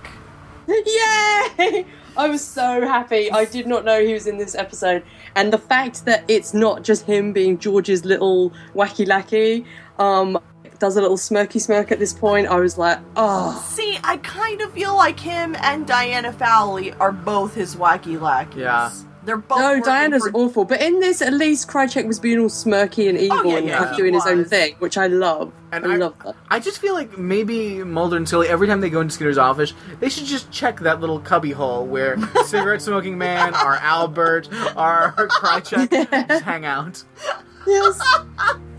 Yay! I was so happy. I did not know he was in this episode, and the fact that it's not just him being George's little wacky lackey, um, does a little smirky smirk at this point. I was like, oh, See, I kind of feel like him and Diana Fowley are both his wacky lackeys. Yeah. They're both. no, Diana's for- awful. But in this, at least Krycek was being all smirky and evil Oh, yeah, and yeah, kind of he doing his own thing, which I love. And I, I- love that. I just feel like maybe Mulder and Scully, every time they go into Skinner's office, they should just check that little cubby hole where *laughs* cigarette smoking man, our Albert, our Krycek *laughs* just hang out. Yes.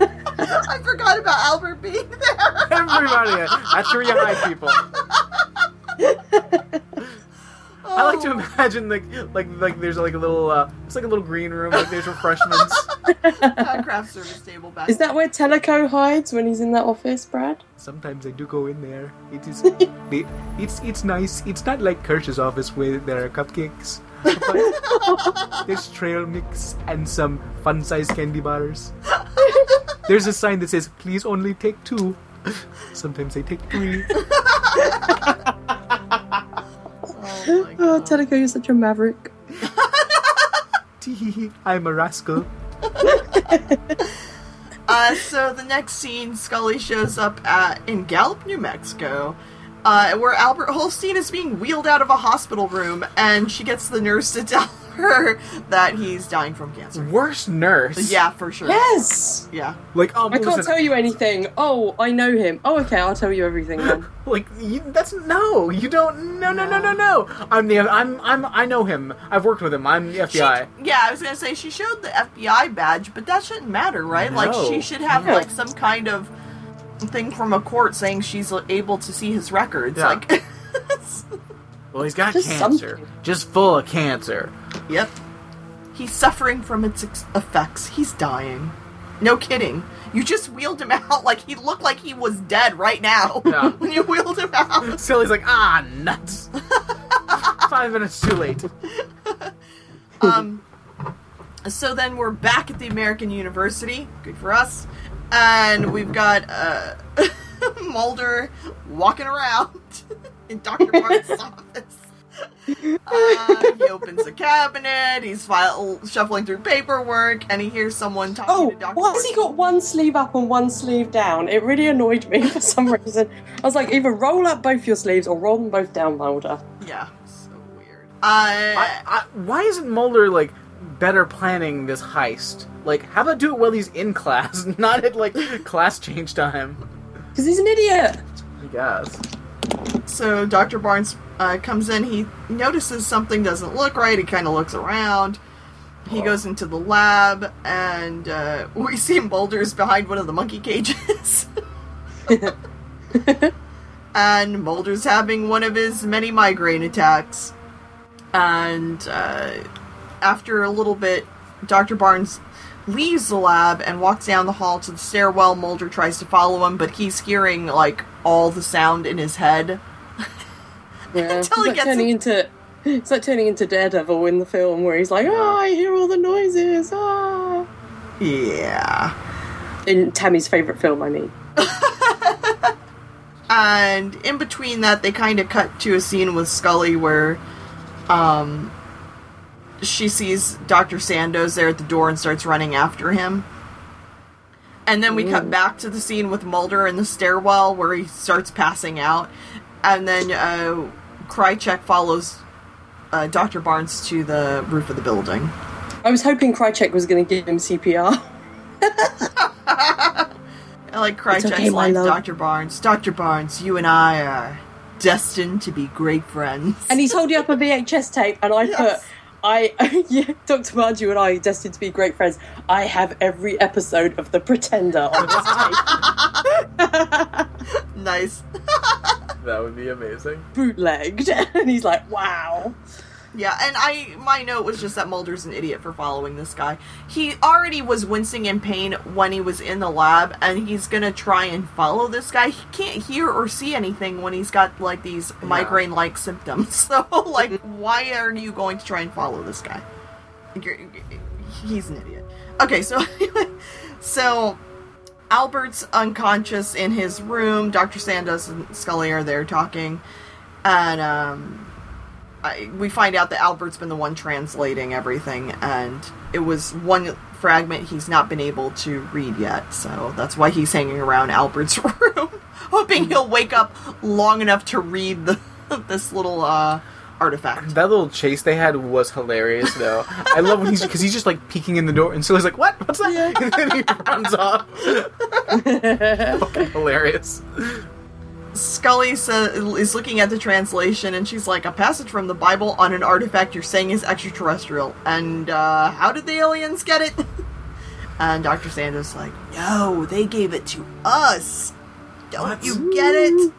*laughs* I forgot about Albert being there. Everybody, that's where you hide people. I like to Oh. imagine like like like there's like a little uh, it's like a little green room like there's refreshments. *laughs* Uh, craft service table back. Is that where Teliko hides when he's in that office, Brad? Sometimes I do go in there. It is *laughs* it, it's it's nice. It's not like Kersh's office where there are cupcakes. But *laughs* there's trail mix and some fun-sized candy bars. There's a sign that says "Please only take two. Sometimes I take three. Oh my Oh, God. You're such a maverick. *laughs* I'm a rascal. *laughs* Uh, so the next scene, Scully shows up at in Gallup, New Mexico, uh, where Albert Hosteen is being wheeled out of a hospital room, and she gets the nurse to tell her that he's dying from cancer. Worst nurse. Yeah, for sure. Yes! Yeah. Like um, I can't listen, tell you anything. Oh, I know him. Oh, okay, I'll tell you everything then. *laughs* Like you, that's no, you don't. No, no, no, no, no. I'm the. I'm. I'm. I know him. I've worked with him. I'm the She- FBI. yeah, I was gonna say she showed the FBI badge, but that shouldn't matter, right? Like she should have Yeah. like some kind of thing from a court saying she's able to see his records. Yeah. Like, *laughs* Well, he's got Just cancer. something. Just full of cancer. yep, he's suffering from its ex- effects. He's dying. No kidding. You just wheeled him *laughs* out like he looked like he was dead right now *laughs* Yeah. when you wheeled him out. *laughs* Silly's like, ah, nuts. Five minutes too late. Um, so then we're back at the American University. Good for us. And we've got uh, Mulder walking around in Dr. Martin's *laughs* office. Uh, he opens a cabinet. He's file- shuffling through paperwork, and he hears someone talking Oh, to Dr. why has he got one sleeve up and one sleeve down? It really annoyed me for some reason. I was like, either roll up both your sleeves or roll them both down, Mulder. Yeah, so weird. Uh, I, I, why isn't Mulder like better planning this heist? Like, how about do it while he's in class, *laughs* not at like class change time? Because he's an idiot. I guess. So Dr. Barnes uh, comes in. He notices something doesn't look right. He kind of looks around. He goes into the lab, and uh, *laughs* we see Mulder's behind one of the monkey cages. *laughs* and Mulder's having one of his many migraine attacks. And uh, after a little bit, Dr. Barnes leaves the lab and walks down the hall to the stairwell. Mulder tries to follow him, but he's hearing like all the sound in his head. Yeah, *laughs* Until it's he like gets turning into it's like turning into Daredevil in the film where he's like, "Oh, I hear all the noises." Ah. Yeah. In Tammy's favorite film, I mean. *laughs* And in between that, they kind of cut to a scene with Scully where um, she sees Dr. Sandoz there at the door and starts running after him. And then we cut back to the scene with Mulder in the stairwell where he starts passing out. And then uh, Krycek follows uh, Dr. Barnes to the roof of the building. I was hoping Krycek was going to give him CPR. *laughs* I like Krycek's okay, love. Dr. Barnes. Dr. Barnes, you and I are destined to be great friends. And he's holding up a VHS tape, and I *laughs* Yes. put, I, *laughs* yeah, Dr. Marju and I are destined to be great friends. I have every episode of The Pretender on this tape, *laughs* nice. That would be amazing. bootlegged. *laughs* And he's like, wow. Yeah, and I my note was just that Mulder's an idiot for following this guy. He already was wincing in pain when he was in the lab, and he's gonna try and follow this guy. He can't hear or see anything when he's got like these migraine-like symptoms. *laughs* So, like, why are you going to try and follow this guy? You're- he's an idiot. Okay, so *laughs* so Albert's unconscious in his room. Dr. Sandoz and Scully are there talking, and um, I, we find out that Albert's been the one translating everything, and it was one fragment he's not been able to read yet, so that's why he's hanging around Albert's *laughs* room, hoping he'll wake up long enough to read the, *laughs* this little uh, artifact. That little chase they had was hilarious, though. I love when he's because he's just like peeking in the door, and so he's like, "What? What's that?" *laughs* And then he runs off. Fucking hilarious. Scully sa- is looking at the translation, and she's like, "A passage from the Bible on an artifact you're saying is extraterrestrial." And uh, how did the aliens get it? *laughs* and Doctor Sandoz like, "No, they gave it to us. Don't What? you get it?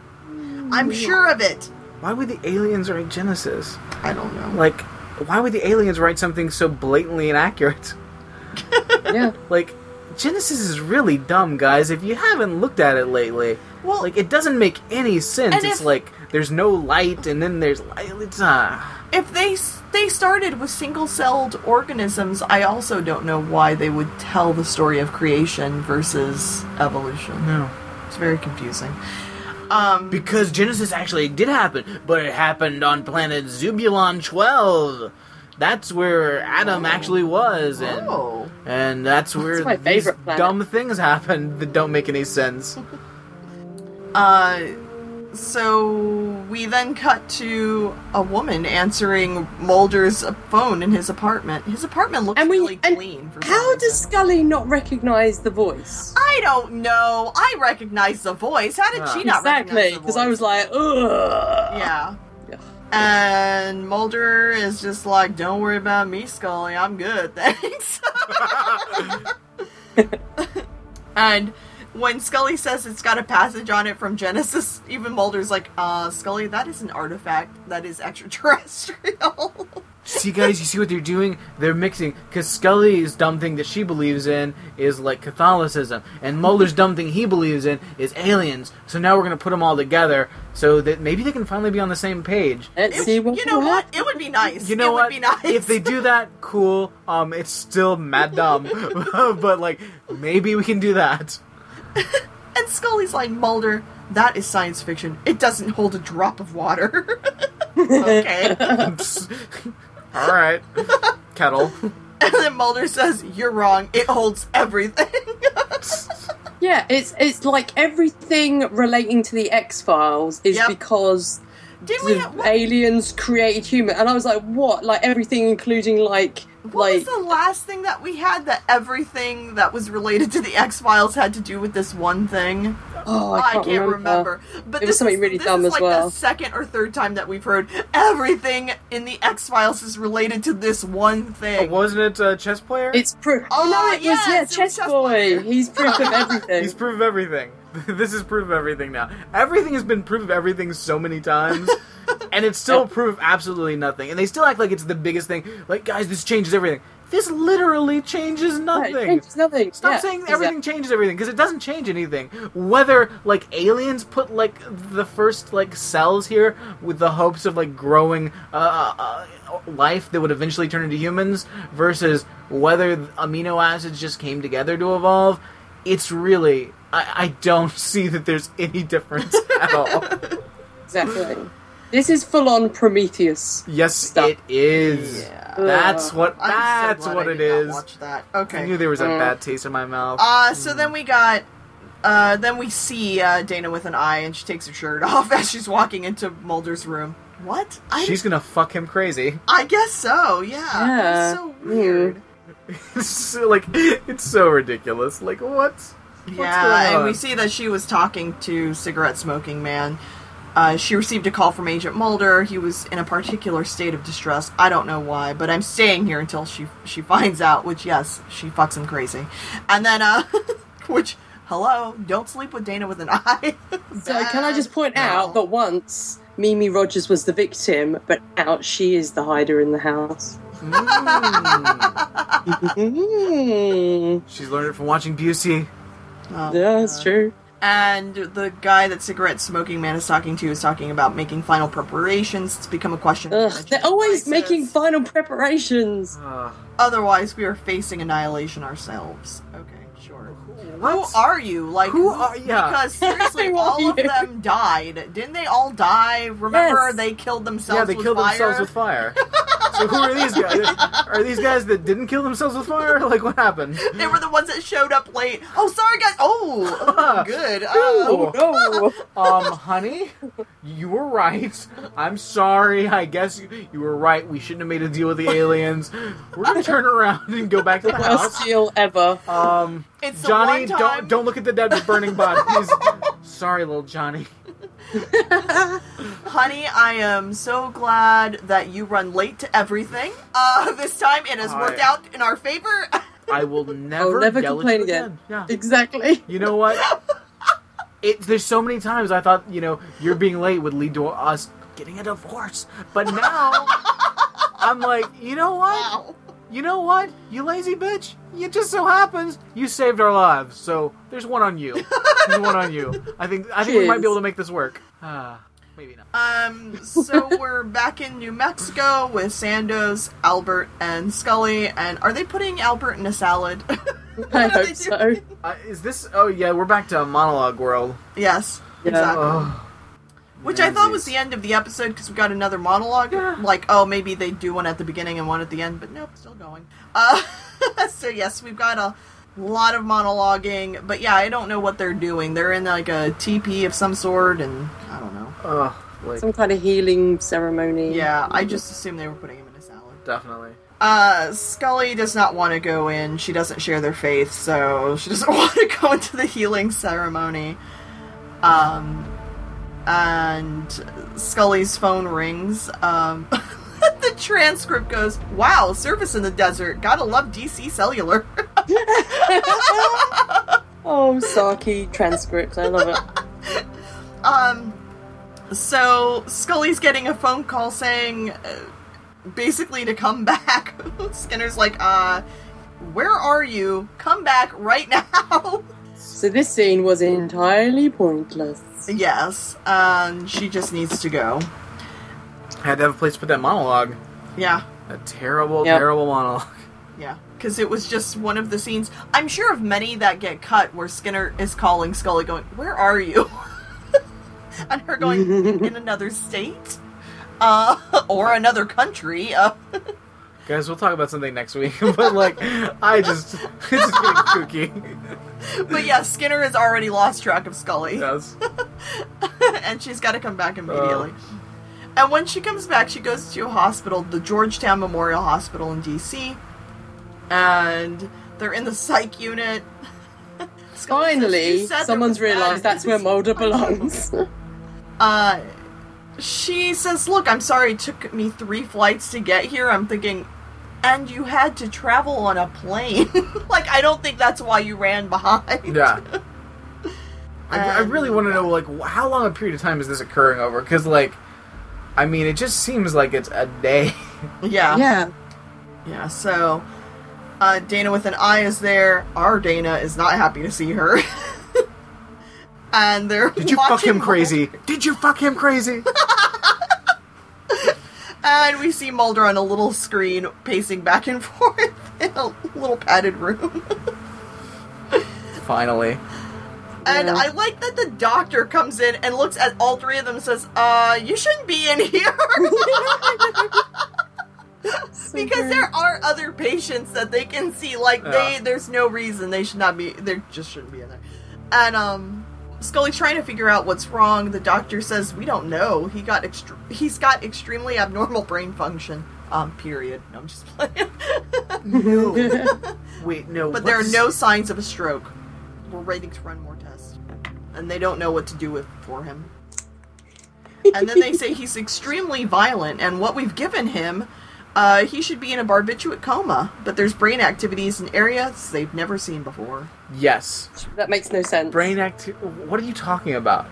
I'm sure of it." Why would the aliens write Genesis? I don't know. Like, why would the aliens write something so blatantly inaccurate? Yeah. *laughs* Like, Genesis is really dumb, guys. If you haven't looked at it lately, Well- like it doesn't make any sense. It's if- like there's no light, and then there's light. It's uh If they they started with single-celled organisms, I also don't know why they would tell the story of creation versus evolution. no. It's very confusing. Um, Because Genesis actually did happen, but it happened on planet Zubulon 12. That's where Adam actually was, and oh. and that's where my these planet. dumb things happen that don't make any sense. *laughs* Uh, so we then cut to a woman answering Mulder's phone in his apartment. His apartment looks And we really and clean. For how reason. does Scully not recognize the voice? I don't know. I recognize the voice. How did Ah. she not Exactly, recognize the because I was like, ugh. yeah. And Mulder is just like, "Don't worry about me, Scully. I'm good, *laughs* thanks." *laughs* and when Scully says it's got a passage on it from Genesis, even Mulder's like, "Uh, Scully, that is an artifact that is extraterrestrial." *laughs* see, guys, you see what they're doing? They're mixing because Scully's dumb thing that she believes in is like Catholicism, and Mulder's dumb thing he believes in is aliens. So now we're gonna put them all together so that maybe they can finally be on the same page. Let's It- see what you know will what? It would be nice. You know it what? would be nice If they do *laughs* that, cool. Um, it's still mad dumb, *laughs* but like maybe we can do that. *laughs* And Scully's like, Mulder, that is science fiction. It doesn't hold a drop of water. *laughs* okay. *laughs* all right, kettle. And then Mulder says, You're wrong. It holds everything. Yeah, it's it's like everything relating to the X Files is Yep. because Didn't we the have, aliens created human, and I was like, what? Like everything, including like what like was the last thing that we had that everything that was related to the X Files had to do with this one thing? oh, I can't, remember. But It was this something is, really this dumb is as like well. the second or third time that we've heard everything in the X Files is related to this one thing. Oh, wasn't it a chess player? It's proof. Oh, ah, Oh, no, it yes, was yeah, it was Chess Chess Boy. Boy. He's proof of everything. *laughs* He's proof of everything. *laughs* this is proof of everything now. Everything has been proof of everything so many times *laughs* and it's still proof of absolutely nothing. And they still act like it's the biggest thing. Like, guys, this changes everything. This literally changes nothing. it changes nothing. Stop Yeah, saying exactly. everything changes everything because it doesn't change anything. Whether like aliens put like the first like cells here with the hopes of like growing uh, uh, life that would eventually turn into humans, versus whether amino acids just came together to evolve, it's really I, I don't *laughs* see that there's any difference at all. *laughs* Exactly. This is full on Prometheus. Yes, Stuff. it is. Yeah. That's what. I'm so That's glad what I it did not. Watch that. Okay. I knew there was a Mm. bad taste in my mouth. Uh, so then we got, uh, then we see uh, Dana with an eye, and she takes her shirt *laughs* off as she's walking into Mulder's room. What? I, She's gonna fuck him crazy. I guess so. Yeah. Yeah. It's so weird. *laughs* It's so, like it's so ridiculous. Like what? Yeah, going and we see that she was talking to cigarette smoking man. Uh, she received a call from Agent Mulder. He was in a particular state of distress. I don't know why, but I'm staying here until she she finds out. Which yes, she fucks him crazy, and then uh, *laughs* which hello, don't sleep with Dana with an *laughs* eye. So can I just point No. out that once Mimi Rogers was the victim, but now she is the hider in the house. Mm. Mm. *laughs* She's learned it from watching Busey. Oh, Yeah, that's God. true. And the guy that cigarette smoking man is talking to is talking about making final preparations. It's become a question. Ugh, dimension they're always crisis. making final preparations. Uh, Otherwise, we are facing annihilation ourselves. Okay, sure. what? Who are you? Like Who are- yeah. Because *laughs* seriously, Who are all of them died. Didn't they all die? Remember, Yes. they killed themselves. yeah, they with killed fire? themselves with fire. *laughs* so who are these guys? Are these guys that didn't kill themselves with fire? *laughs* Like what happened? They were the ones that showed up late. Oh, sorry, guys. Oh, oh good. Oh Oh. no! Um, honey, you were right. I'm sorry. I guess you, you were right. We shouldn't have made a deal with the aliens. We're gonna turn around and go back to the Worst house. deal ever. Um, It's the Johnny, one time- don't don't look at the dead burning bodies. *laughs* Sorry, little Johnny. *laughs* Honey, I am so glad that you run late to everything. Uh, this time it has worked I- out in our favor. I will *laughs* never, never yell complain at you again. Yeah. Exactly. You know what? It, there's so many times I thought, you know, you're being late would lead to us getting a divorce. But now, I'm like, you know what? wow. You know what? You lazy bitch. It just so happens you saved our lives. So there's one on you. There's one on you. I think I think we might be able to make this work. Ah, maybe not. Um, so *laughs* we're back in New Mexico with Sandoz, Albert, and Scully. And are they putting Albert in a salad? *laughs* I hope so. Uh, is this? Oh yeah, we're back to monologue world. Yes, Yeah. exactly. Oh, Which I thought was the end of the episode because we got another monologue. Yeah. Like, oh, maybe they do one at the beginning and one at the end, but nope, still going. Uh, *laughs* so yes, we've got a lot of monologuing, but yeah, I don't know what they're doing. They're in like a TP of some sort, and I don't know. Oh, like Some kind of healing ceremony. Yeah, I just assumed they were putting him in a salad. definitely. Uh, Scully does not want to go in. She doesn't share their faith, so she doesn't *laughs* want to go into the healing ceremony. Um, and Scully's phone rings. Um, *laughs* the transcript goes, "Wow, service in the desert. Gotta love DC Cellular." *laughs* Oh, Saki transcript. I love it. um, so Scully's getting a phone call saying, uh, basically to come *laughs* back. Skinner's like, "Uh, where are you? Come back right now." So this scene was entirely pointless. Yes, and she just needs to go. I Had to have a place to put that monologue. Yeah, A terrible, Yep. terrible monologue. yeah. Because it was just one of the scenes. I'm sure of many that get cut where Skinner is calling Scully, going, Where are you? *laughs* and her going, In another state? Uh, *laughs* or another country. Uh, *laughs* Guys, we'll talk about something next week. *laughs* but like, I just *laughs* it's just getting kooky. but yeah, Skinner has already lost track of Scully. Yes. *laughs* and she's got to come back immediately. and when she comes back, she goes to a hospital, the Georgetown Memorial Hospital in D.C. And they're in the psych unit. Scully Finally, someone's realised that's where. Mulder belongs. Uh, she says, "Look, I'm sorry. It took me three flights to get here." I'm thinking, and you had to travel on a plane. *laughs* like, I don't think that's why you ran behind. Yeah. *laughs* I, I really want to know, like, how long a period of time is this occurring over? Because, like, I mean, it just seems like it's a day. *laughs* Yeah. Yeah. Yeah, so uh, Dana with an eye is there. Our Dana is not happy to see her. and they're Did you fuck him crazy? Did you fuck him crazy? And we see Mulder on a little screen pacing back and *laughs* forth in a little padded room. Finally. And Yeah. I like that the doctor comes in and looks at all three of them and says, uh, you shouldn't be in here. *laughs* because there are other patients that they can see. Like they, there's no reason they should not be. They just shouldn't be in there. And um, Scully's trying to figure out what's wrong. The doctor says we don't know. He got extre- he's got extremely abnormal brain function. Um, period. No, I'm just playing. No. *laughs* Wait, no. but there are no signs of a stroke. We're ready to run more tests, and they don't know what to do with for him. and then they say he's *laughs* extremely violent, and what we've given him, uh, he should be in a barbiturate coma. But there's brain activities in areas they've never seen before. Yes. That makes no sense. Brain acti What are you talking about?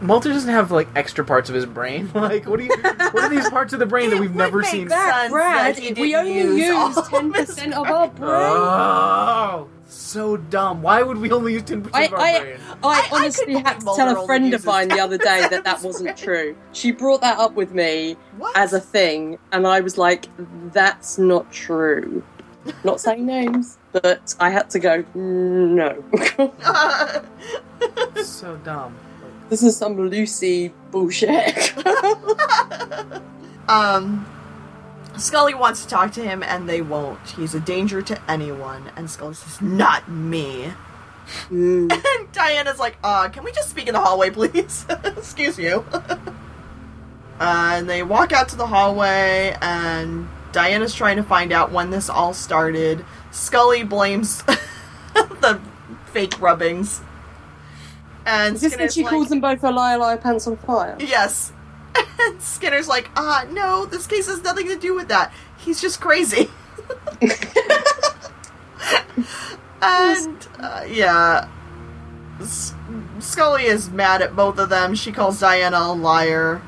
Mulder doesn't have like extra parts of his brain. *laughs* Like, what do you? What are these parts of the brain that we've would never make seen? sense. That, Brad, that we only use all use of ten his percent of our brain. Oh, so dumb. Why would we only use ten percent I, of our I, brain? I I honestly couldn't had to tell a friend of mine the other day that that *laughs* wasn't true. She brought that up with me What? as a thing, and I was like, "That's not true." Not saying names, but I had to go. No, *laughs* so dumb. this is some Lucy bullshit. *laughs* um, Scully wants to talk to him, and they won't. He's a danger to anyone. And Scully says, "Not me." Mm. *laughs* And Diana's like, uh, can we just speak in the hallway, please? *laughs* Excuse you. uh, *laughs* and they walk out to the hallway, and Diana's trying to find out when this all started. Scully blames the fake rubbings. And Is this when she like, calls them both a liar, liar, pants on fire? Yes. And *laughs* Skinner's like, ah, no, this case has nothing to do with that. He's just crazy. *laughs* and, uh, yeah. S- Scully is mad at both of them. She calls Diana a liar.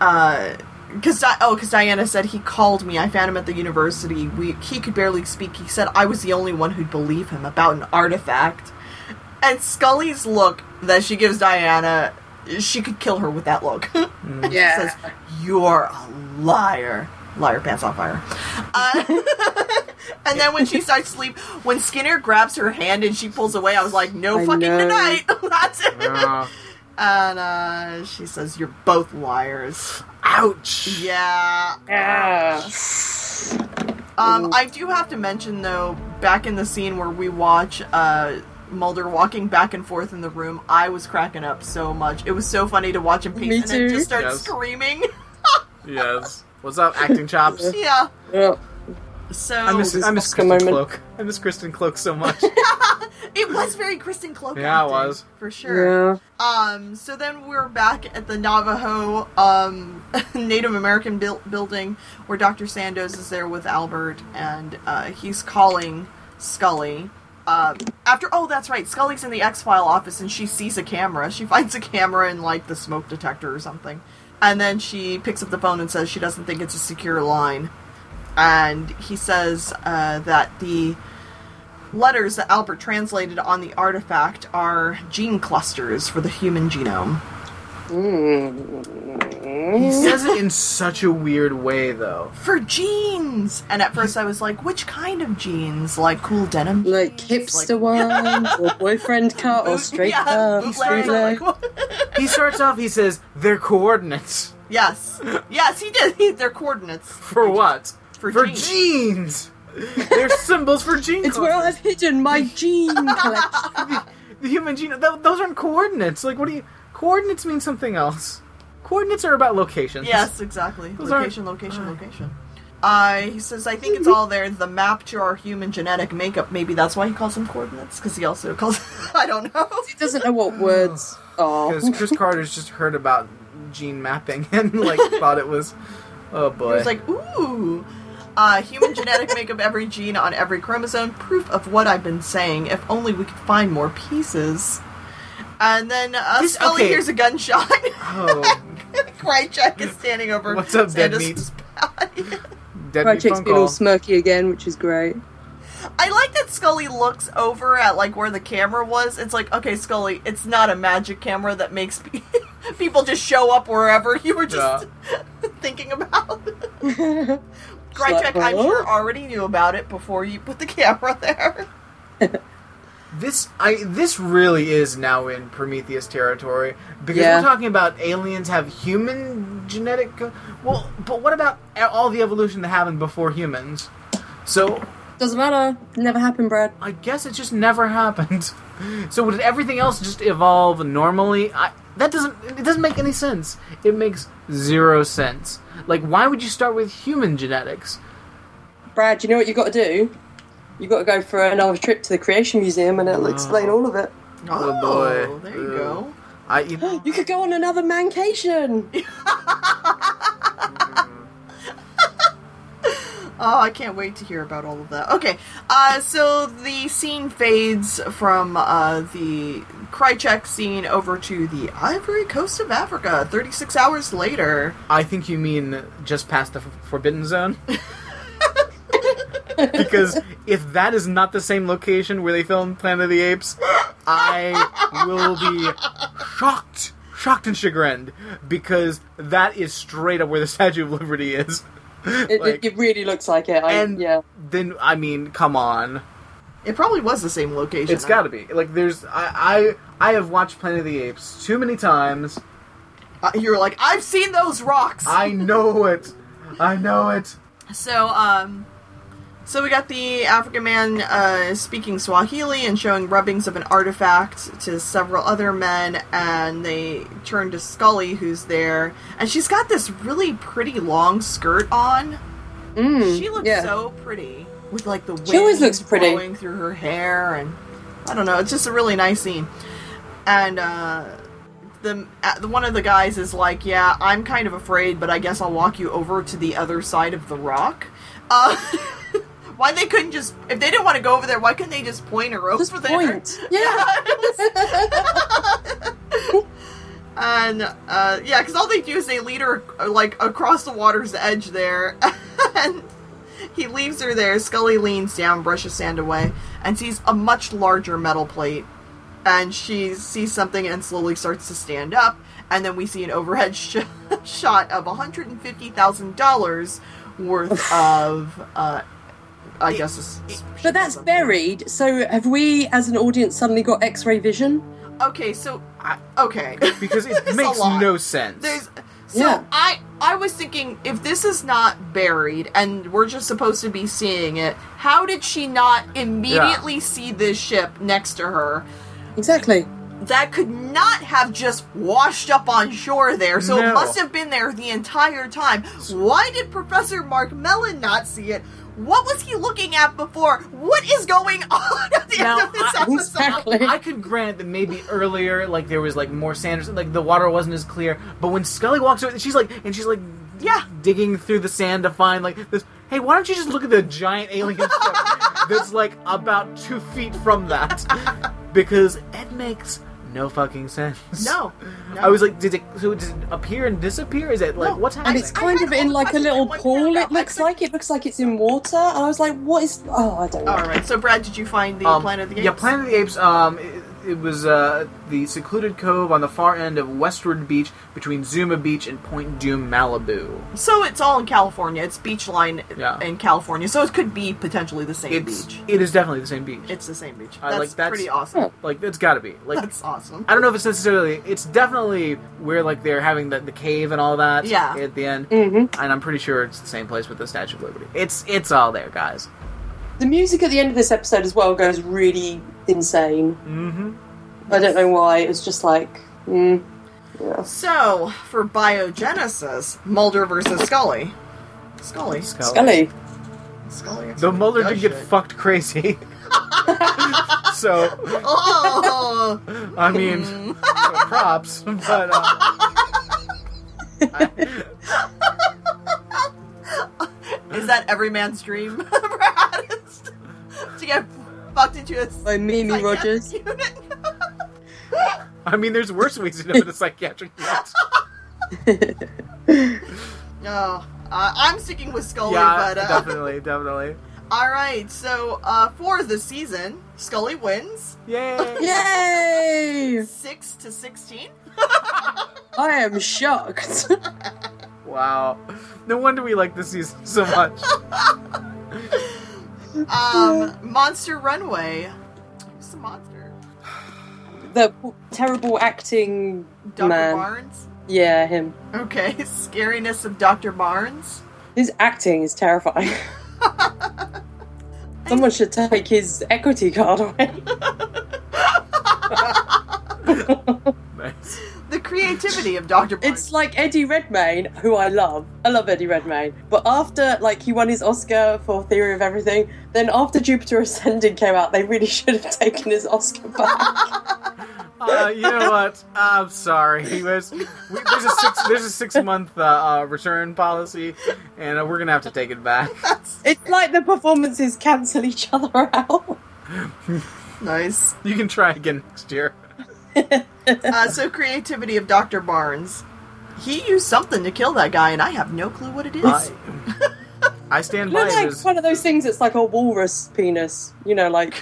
Uh, cause Di- oh, cause Diana said he called me. I found him at the university. We he could barely speak. He said I was the only one who'd believe him about an artifact. And Scully's look that she gives Diana, she could kill her with that look. *laughs* Yeah. says, "You're a liar." Liar pants on fire. Uh, *laughs* and then when she starts to sleep, when Skinner grabs her hand and she pulls away, I was like, "No I fucking know. tonight." *laughs* That's it. Uh, And uh, she says, "You're both liars." ouch. Yeah. Yeah. Um, I do have to mention though, back in the scene where we watch uh, Mulder walking back and forth in the room, I was cracking up so much. It was so funny to watch him pace Me and then too. just start Yes. screaming. *laughs* Yes. What's up, acting chops? *laughs* yeah. Yeah. So I miss, I miss Oscar Kristen moment. Cloak. I miss Kristen Cloke so much. *laughs* it was very Kristen Cloke. Yeah, it acting, was. for sure. Yeah. Um, so then we're back at the Navajo um, Native American buil- building where Dr. Sandoz is there with Albert, and uh, he's calling Scully. Um, after oh, that's right, Scully's in the X File office and she sees a camera. She *laughs* finds a camera in like the smoke detector or something, and then she picks up the phone and says she doesn't think it's a secure line, and he says uh, that the letters that Albert translated on the artifact are gene clusters for the human genome. Mm. He says it *laughs* in such a weird way, though. For jeans! And at first I was like, which kind of jeans? Like cool denim? Like hipster Like- ones, or *laughs* boyfriend cut, or Boot- straight yeah, cut, bootleg, bootleg. like. He starts off. He says their coordinates yes. Yes, he did. *laughs* He, their coordinates. for what? For, For genes. genes. They're symbols for gene. It's where. I've hidden my gene collection. the human genome. Th- those aren't coordinates. Like, what do you? Coordinates mean something else. Coordinates are about locations. Yes, exactly. Those aren't- location, location, location. Uh, he says, I think it's all there. The map to our human genetic makeup. Maybe that's why he calls them coordinates, because he also calls. *laughs* I don't know. He doesn't know what words *sighs* are. Because Chris Carter's just heard about gene mapping *laughs* and like thought it was. Oh He boy. was like, ooh. Uh, human genetic makeup every gene on every chromosome. Proof of what I've been saying. If only we could find more pieces. And then uh, This- Scully okay. hears a gunshot. oh *laughs* Krycek is standing over What's up, dead Sandoz's body. Dead meat Krycek's phone been all call. smirky again, which is great. I like that Scully looks over at like where the camera was. It's like, okay, Scully, it's not a magic camera that makes pe- *laughs* people just show up wherever you were just *laughs* thinking about. Krycek, like, I'm "Huh?" sure already knew about it before you put the camera there. This I this really is now in Prometheus territory because Yeah. we're talking about aliens have human genetic. co- Well, but what about all the evolution that happened before humans? So Doesn't matter. Never happened, Brad. I guess it just never *laughs* happened. So did everything else just evolve normally? I, that doesn't it doesn't make any sense. It makes zero sense. Like why would you start with human genetics? Brad, you know what you got to do? You got to go for another trip to the Creation Museum, and it'll explain all of it. Oh, boy. there you Ugh. go. I *gasps* you know, You could go on another mancation. *laughs* Oh, I can't wait to hear about all of that. Okay, uh, so the scene fades from uh, the Krycek scene over to the Ivory Coast of Africa. Thirty-six hours later. I think you mean just past the f- Forbidden Zone. *laughs* *laughs* because if that is not the same location where they filmed Planet of the Apes, I will be shocked, shocked and chagrined because that is straight up where the *laughs* Statue of Liberty is. It, Like- it, it really looks like it. I, and yeah. then I mean, come on, It probably was the same location. it's got to be like there's I, I I have watched Planet of the Apes too many times. Uh, you're like, I've seen those rocks. I know it, I know it. So, um, so we got the African man uh, speaking Swahili and showing rubbings of an artifact to several other men, and they turn to Scully, who's there, and she's got this really pretty long skirt on. Mm, She looks yeah. so pretty with like the wind She always looks pretty. blowing through her hair, and I don't know, it's just a really nice scene. And uh, the, uh, the one of the guys is like, "Yeah, I'm kind of afraid, but I guess I'll walk you over to the other side of the rock." Uh, *laughs* why they couldn't just if they didn't want to go over there? Why couldn't they just point her over Just there? point. *laughs* Yeah. *laughs* and uh, yeah, because all they do is they lead her uh, like across the water's edge there, *laughs* and he leaves her there. Scully leans down, brushes sand away, and sees a much larger metal plate. And she sees something and slowly starts to stand up. And then we see an overhead sh- shot of one hundred and fifty thousand dollars worth of, uh, I guess, a s- s- But that's buried. So have we, as an audience, suddenly got X-ray vision? Okay, so I, okay. *laughs* Because it makes no sense. There's so Yeah. I I was thinking if this is not buried and we're just supposed to be seeing it, how did she not immediately see this ship next to her? Exactly. That could not have just washed up on shore there, so it must have been there the entire time. Why did Professor Merkmallen not see it? What was he looking at before? What is going *laughs* on at the Now, end of this I- episode? Exactly. I could grant that maybe earlier, like there was like more sand, like the water wasn't as clear. But when Scully walks over, she's like, and she's like, Yeah. digging through the sand to find like this. Hey, why don't you just look at the giant alien that's like about two feet from that? *laughs* Because it makes no fucking sense. No, *laughs* no. I was like, did it? So does it appear and disappear? Is it like No. what's And it's kind of in like a little I wanted to pool. It looks like it looks like it's in water. And I was like, what is? Oh, I don't know. All right. So, Brad, did you find the Um, Planet of the Apes? Yeah, Planet of the Apes. Um, it, it was uh, the secluded cove on the far end of Westward Beach between Zuma Beach and Point Dume, Malibu. So it's all in California. It's beach line Yeah. in California. So it could be potentially the same It's beach. it is definitely the same beach. It's the same beach. I That's, like- that's- pretty awesome. like it's got to be like That's awesome. I don't know if it's necessarily. It's definitely where like they're having the, the cave and all that. Yeah. At the end, Mm-hmm. and I'm pretty sure it's the same place with the Statue of Liberty. It's it's all there, guys. The music at the end of this episode as well goes really insane. Mm-hmm. I don't know why. It was just like, mm, yeah. So for biogenesis, Mulder versus Scully. Scully. Scully. Scully. The Mulder did get shit. fucked crazy. *laughs* so Oh. I mean, *laughs* props, but. Uh, Is that every man's dream, *laughs* Brad? To get fucked into a By Mimi Rogers. unit? *laughs* I mean, there's worse ways to know in a psychiatric unit. *laughs* Oh, uh, I'm sticking with Scully, yeah, but uh, definitely, definitely. *laughs* all right. So uh, for the season, Scully wins Yay! Yay! six to sixteen. I am shocked. Wow. No wonder we like this season so much. Um, Monster Runway. Who's the monster? the terrible acting Dr. man. Barnes. Yeah, him. Okay, *laughs* scariness of Dr. Barnes. His acting is terrifying. *laughs* Someone should take his equity card away. *laughs* nice. The creativity of Dr. Barnes. It's like Eddie Redmayne, who I love. I love Eddie Redmayne. But after, like, he won his Oscar for Theory of Everything, then after Jupiter Ascending came out, they really *laughs* should have taken his Oscar back. *laughs* Uh, you know what? I'm sorry. He was. We, there's a six. There's a six month uh, uh, return policy, and uh, we're gonna have to take it back. *laughs* it's like the performances cancel each other out. nice. You can try again next year. Uh, so creativity of Dr. Barnes. He used something to kill that guy, and I have no clue what it is. I, *laughs* I stand You know, by like this. one of those things It's like a walrus penis. You know, like.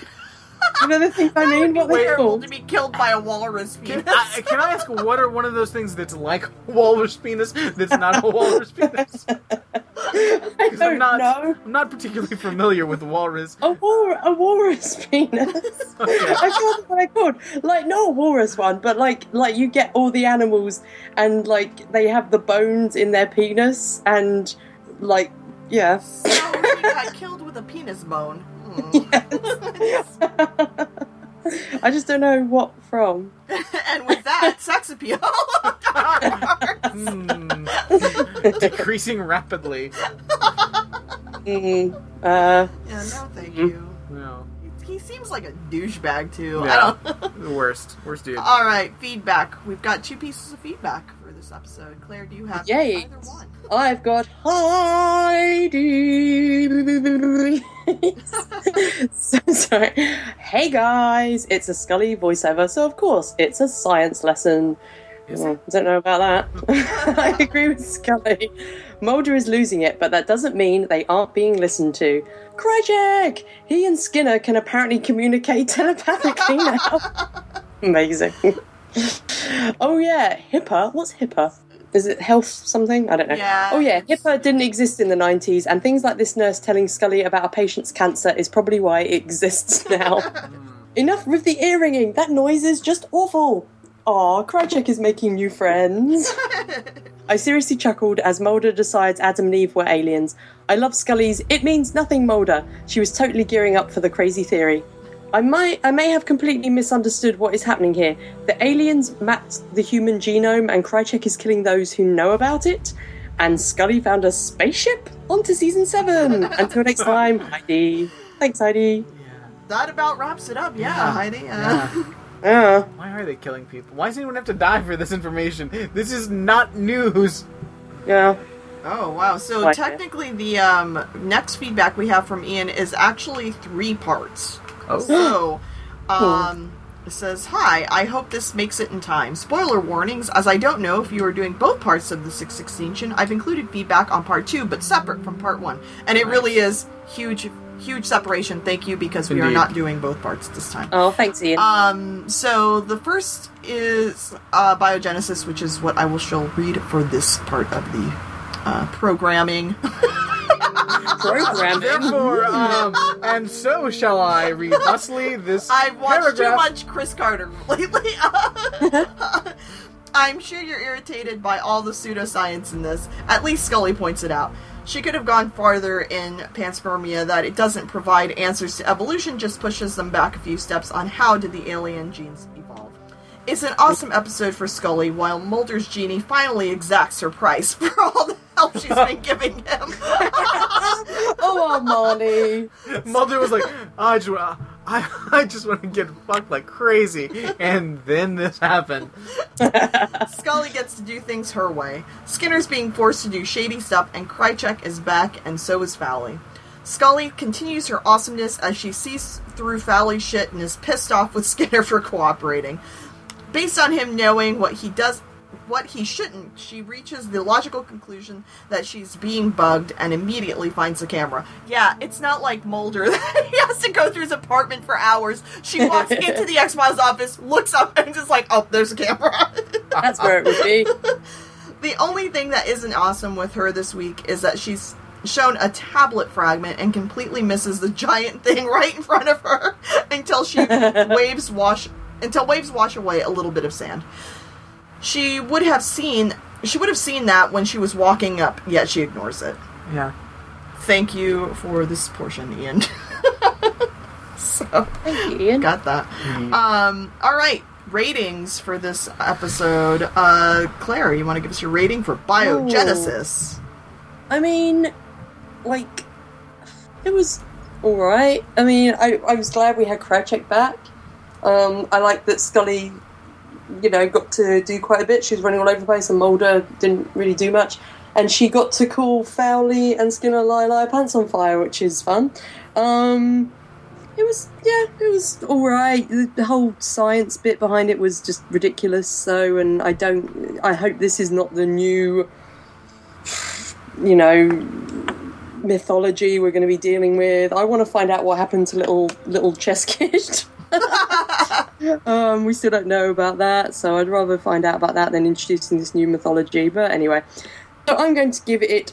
You know the thing I That would mean? What they terrible called? to be killed by a walrus Can penis. I, *laughs* can I ask what are one of those things that's like a walrus penis that's not a walrus penis? *laughs* I 'Cause don't I'm not. know. I'm not particularly familiar with walrus. A wal- a walrus *laughs* penis. Okay. I can't what I called. Like not a walrus one, but like like you get all the animals and like they have the bones in their penis and like yeah. so he got killed with a penis bone. Hmm. *laughs* I just don't know what from. *laughs* and with that, sex appeal. *laughs* Hmm. Decreasing rapidly. Mm, uh, yeah, no, thank Mhm. you. No. He seems like a douchebag too. Yeah. I don't. The worst. Worst dude. All right, feedback. We've got two pieces of feedback for this episode. Claire, do you have Yay. either one? I've got Heidi. *laughs* so sorry. Hey guys, it's a Scully voiceover, so of course it's a science lesson. I hmm, don't know about that. *laughs* I agree with Scully. Mulder is losing it, but that doesn't mean they aren't being listened to. Krycek! He and Skinner can apparently communicate *laughs* telepathically now. Amazing. oh yeah, HIPAA. What's HIPAA? Is it health something? I don't know. Oh yeah, HIPAA didn't exist in the 90s, and things like this nurse telling Scully about a patient's cancer is probably why it exists *laughs* now. *laughs* Enough with the ear ringing. That noise is just awful. Aw, Krycek is making new friends. *laughs* I seriously chuckled as Mulder decides Adam and Eve were aliens. I love Scully's "It means nothing, Mulder." She was totally gearing up for the crazy theory. I might, I may have completely misunderstood what is happening here. The aliens mapped the human genome, and Krycek is killing those who know about it. And Scully found a spaceship. On to season seven. *laughs* Until next time, Heidi. Thanks, Heidi. Yeah. That about wraps it up. Yeah, Yeah. Heidi. Uh, Yeah. *laughs* Yeah. Why are they killing people? Why does anyone have to die for this information? This is not news. Yeah. Oh wow! So Like it. technically, the um, next feedback we have from Ian is actually three parts. Oh. So, *gasps* um, it says, "Hi, I hope this makes it in time. Spoiler warnings, as I don't know if you are doing both parts of the Six Extinction. I've included feedback on part two, but separate from part one, and it really is huge, huge separation. Thank you because we are not doing both parts this time." Oh, thanks, Ian. Um, so the first is uh, biogenesis, which is what I will shall read for this part of the uh, programming. *laughs* Programming. Therefore, um, and so shall I read thusly this I've watched too much Chris Carter *laughs* lately. *laughs* I'm sure you're irritated by all the pseudoscience in this. At least Scully points it out. She could have gone farther in panspermia that it doesn't provide answers to evolution, just pushes them back a few steps on how did the alien genes evolve. It's an awesome episode for Scully, while Mulder's genie finally exacts her price *laughs* for all the help she's been *laughs* giving him. oh, Armani. Mulder was like, I just, wa- I, I just want to get fucked like crazy, and then this happened. *laughs* Scully gets to do things her way. Skinner's being forced to do shady stuff, and Krycek is back, and so is Fowley. Scully continues her awesomeness as she sees through Fowley's shit and is pissed off with Skinner for cooperating. Based on him knowing what he does, what he shouldn't, she reaches the logical conclusion that she's being bugged and immediately finds the camera. Yeah, it's not like Mulder *laughs* that he has to go through his apartment for hours. She walks *laughs* into the X Files office, looks up, and just like, oh, there's a camera. *laughs* That's where it would be. the only thing that isn't awesome with her this week is that she's shown a tablet fragment and completely misses the giant thing right in front of her until she waves wash until waves wash away a little bit of sand. She would have seen she would have seen that when she was walking up, yet she ignores it. Yeah. Thank you for this portion, Ian. *laughs* so Thank you, Ian. got that. Um all right. Ratings for this episode. Uh Claire, you want to give us your rating for Biogenesis? I mean, like, it was alright. I mean, I, I was glad we had Krycek back. Um, I like that Scully, you know, got to do quite a bit. She was running all over the place, and Mulder didn't really do much. And she got to call Fowley and Skinner lie lie pants on fire, which is fun. Um, it was, yeah, it was alright. The, whole science bit behind it was just ridiculous. So, and I don't, I hope this is not the new you know mythology we're going to be dealing with. I want to find out what happened to little little chess *laughs* kid. *laughs* um, we still don't know about that, so I'd rather find out about that than introducing this new mythology. But anyway, so I'm going to give it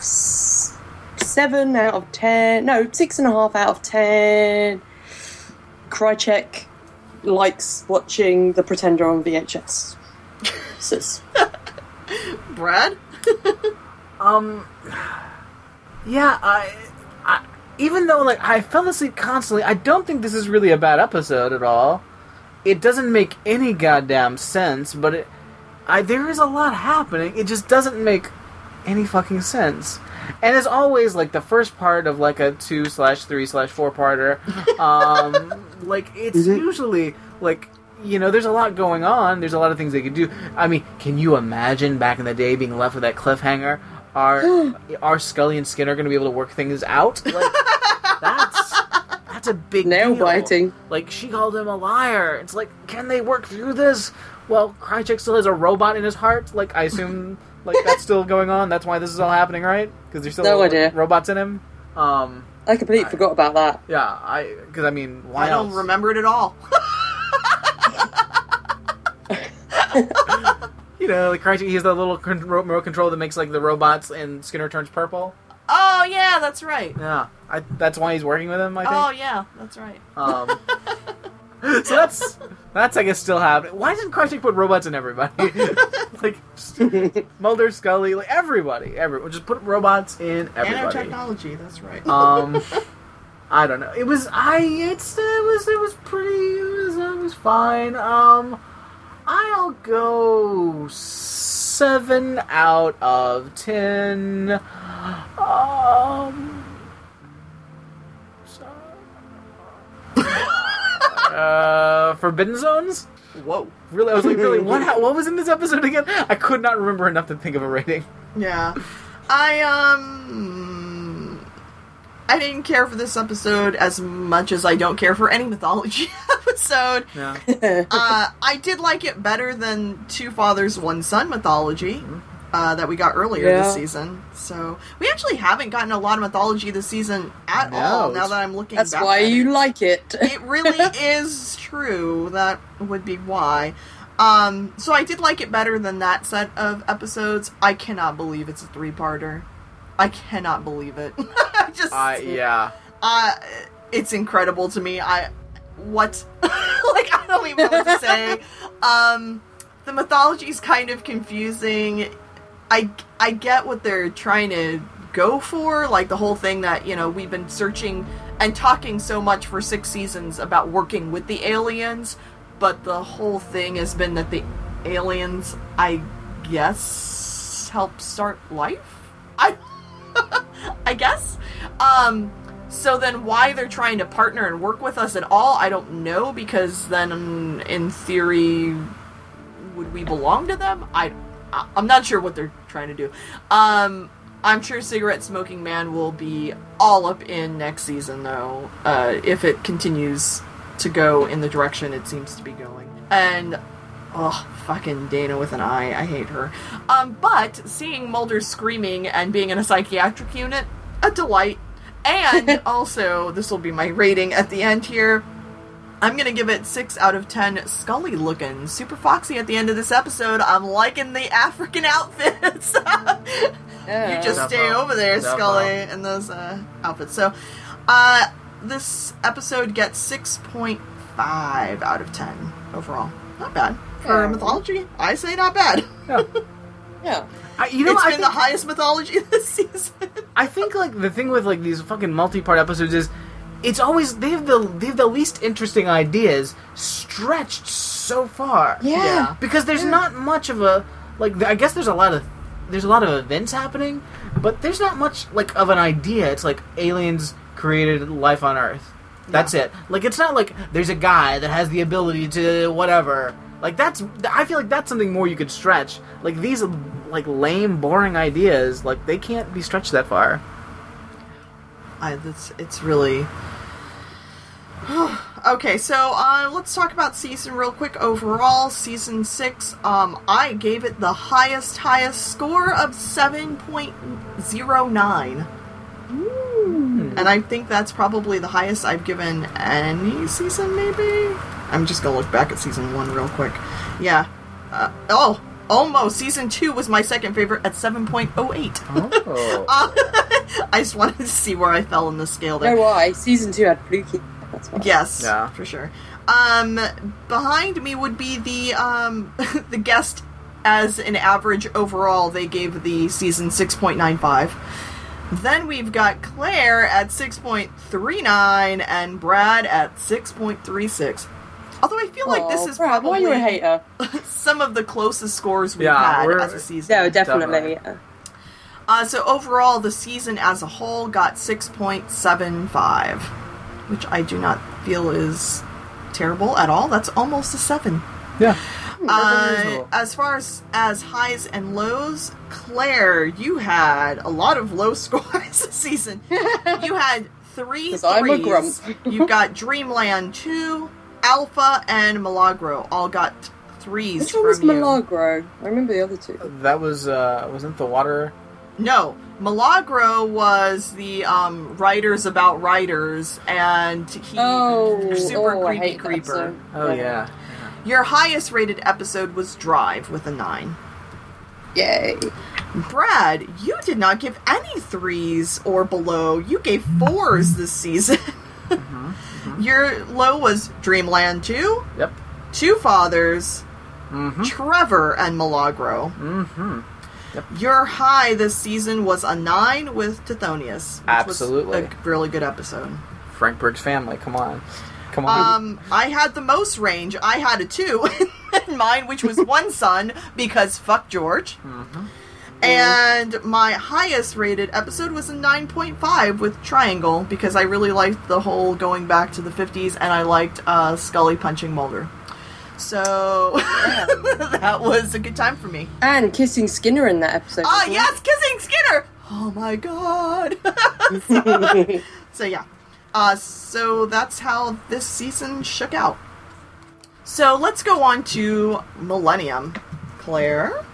seven out of ten. No, six and a half out of ten. Krycek likes watching The Pretender on VHS. Sis. *laughs* Brad? Um. Yeah, I, I. Even though like I fell asleep constantly, I don't think this is really a bad episode at all. It doesn't make any goddamn sense, but it. I there is a lot happening. It just doesn't make any fucking sense. And as always, like the first part of like a two slash three slash four parter, *laughs* um, like it's it? usually like you know there's a lot going on. There's a lot of things they could do. I mean, can you imagine back in the day being left with that cliffhanger? Are *gasps* are Scully and Skinner going to be able to work things out? Like *laughs* that's that's a big Nail deal. biting. Like she called him a liar. It's like, can they work through this? Well, Krycek still has a robot in his heart. Like I assume, *laughs* like that's still going on. That's why this is all happening, right? Because there's still No idea. robots in him. Um, I completely forgot about that. yeah, I because I mean, why I don't else? remember it at all. *laughs* You know, the Krycek, he has that little con- remote control that makes like the robots and Skinner turns purple. oh, yeah, that's right. Yeah, I, that's why he's working with him. I think. Oh, yeah, that's right. Um, *laughs* so that's that's I guess still happening. Why didn't Krycek put robots in everybody? *laughs* like just *laughs* Mulder, Scully, like everybody, everyone. Just put robots in everybody. Nanotechnology, that's right. Um, I don't know. It was I. It's it was it was pretty. It was it was fine. Um, I'll go seven out of ten. Um. so- uh, Forbidden Zones. Whoa. Really, I was like, really, what? *laughs* What was in this episode again? I could not remember enough to think of a rating. Yeah. I, um. I didn't care for this episode as much as I don't care for any mythology *laughs* episode. Yeah. *laughs* uh, I did like it better than Two Fathers, One Son mythology uh, that we got earlier Yeah. this season. So we actually haven't gotten a lot of mythology this season at No, all. Now that I'm looking, at. That's why you it. like it. It really *laughs* is true. That would be why. Um, so I did like it better than that set of episodes. I cannot believe it's a three-parter. I cannot believe it. *laughs* I just, Uh, yeah. uh, it's incredible to me. I what? *laughs* like I don't even know what to say. *laughs* Um, the mythology is kind of confusing. I I get what they're trying to go for, like the whole thing that you know we've been searching and talking so much for six seasons about working with the aliens, but the whole thing has been that the aliens, I guess, help start life. I *laughs* I guess. Um, so then why they're trying to partner and work with us at all, I don't know, because then in theory, would we belong to them? I, I'm not sure what they're trying to do. Um, I'm sure Cigarette Smoking Man will be all up in next season, though, uh, if it continues to go in the direction it seems to be going. And Oh, fucking Dana with an eye. I hate her. Um, but seeing Mulder screaming and being in a psychiatric unit, a delight. And also, this will be my rating at the end here. I'm gonna give it six out of ten. Scully looking super foxy at the end of this episode. I'm liking the African outfits. *laughs* Yeah. you just Defo. stay over there, Defo. Scully, in those uh, outfits. So, uh, this episode gets six point five out of ten overall. Not bad for Yeah. mythology. I say not bad. yeah. *laughs* I, you know, it's I been think, the highest mythology *laughs* this season. I think like the thing with like these fucking multi-part episodes is it's always they have the they have the least interesting ideas stretched so far. Yeah. Because there's not much of a like I guess there's a lot of there's a lot of events happening, but there's not much like of an idea. It's like aliens created life on Earth. That's it. Like it's not like there's a guy that has the ability to whatever. Like that's I feel like that's something more you could stretch. Like these like lame boring ideas, like they can't be stretched that far. I, that's it's really. *sighs* okay, so uh, let's talk about season real quick. Overall, season six, um, I gave it the highest, highest score of seven point zero nine, and I think that's probably the highest I've given any season. Maybe I'm just gonna look back at season one real quick. Yeah. Uh, oh, almost. Season two was my second favorite at seven point oh eight. Oh. *laughs* *laughs* I just wanted to see where I fell in the scale there. know why? Season two had Fluky. That's why. Yes, Yeah. for sure. Um, behind me would be the um *laughs* the guest as an average overall. They gave the season six point nine five. Then we've got Claire at six point three nine and Brad at six point three six. Although I feel like this is Brad, probably Why you a hater? *laughs* some of the closest scores we've Yeah, had we're- as a season. No, definitely. Definitely. yeah. Uh, so overall, the season as a whole got 6.75, which I do not feel is terrible at all. That's almost a 7. Yeah. Uh, as far as, as highs and lows, Claire, you had a lot of low *laughs* scores this season. *laughs* you had three 'Cause I'm a grump. threes. you got Dreamland 2, Alpha, and Milagro all got threes Which from one was you. Milagro? I remember the other two. That was uh wasn't the water No, Milagro was the um, writers about writers, and he Oh, super oh, I creepy hate that creeper. Oh yeah. Your highest rated episode was Drive with a nine. Yay. Brad, you did not give any threes or below. You gave fours this season. *laughs* Your low was Dreamland 2, Yep. Two Fathers, Mm-hmm. Trevor, and Milagro. Mm-hmm. Your high this season was a nine with Tithonus. Which Absolutely. Was a really good episode. Frank Briggs family. Come on. Come on. Um, I had the most range. I had a two *laughs* in mine, which was *laughs* one son because fuck George. Mhm. And my highest rated episode was a 9.5 with Triangle because I really liked the whole going back to the 50s and I liked uh, Scully punching Mulder. So *laughs* that was a good time for me. And kissing Skinner in that episode. Ah, as well. yes, kissing Skinner! Oh my god. so, *laughs* *laughs* so, yeah. Uh, so that's how this season shook out. So let's go on to Millennium. Claire?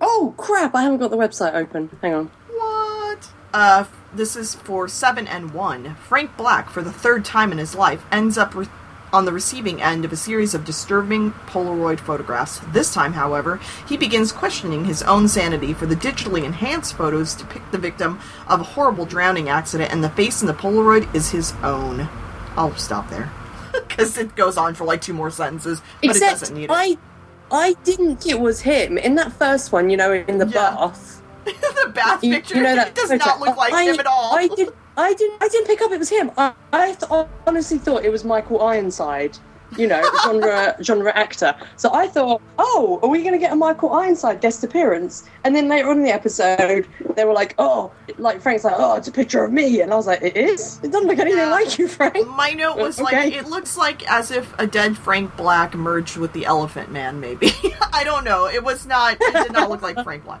Oh crap! I haven't got the website open. Hang on. What? Uh, this is for 7 and 1. Frank Black, for the third time in his life, ends up re- on the receiving end of a series of disturbing Polaroid photographs. This time, however, he begins questioning his own sanity for the digitally enhanced photos depict the victim of a horrible drowning accident, and the face in the Polaroid is his own. I'll stop there. *laughs* Because it goes on for like two more sentences, but it doesn't need it. I, I didn't think it was him in that first one. You know, in the Yeah. bath. *laughs* the bath You, picture you know that it does photo? not look like I, him at all. I did. I didn't. I didn't pick up it was him. I, I th- honestly thought it was Michael Ironside. You know, genre genre actor. So I thought, oh, are we going to get a Michael Ironside guest appearance? And then later on in the episode, they were like, oh, like Frank's like, oh, it's a picture of me, and I was like, it is. It doesn't look anything Yeah. like you, Frank. My note was like, it looks like as if a dead Frank Black merged with the Elephant Man, maybe. *laughs* I don't know. It was not, it did not look like Frank Black.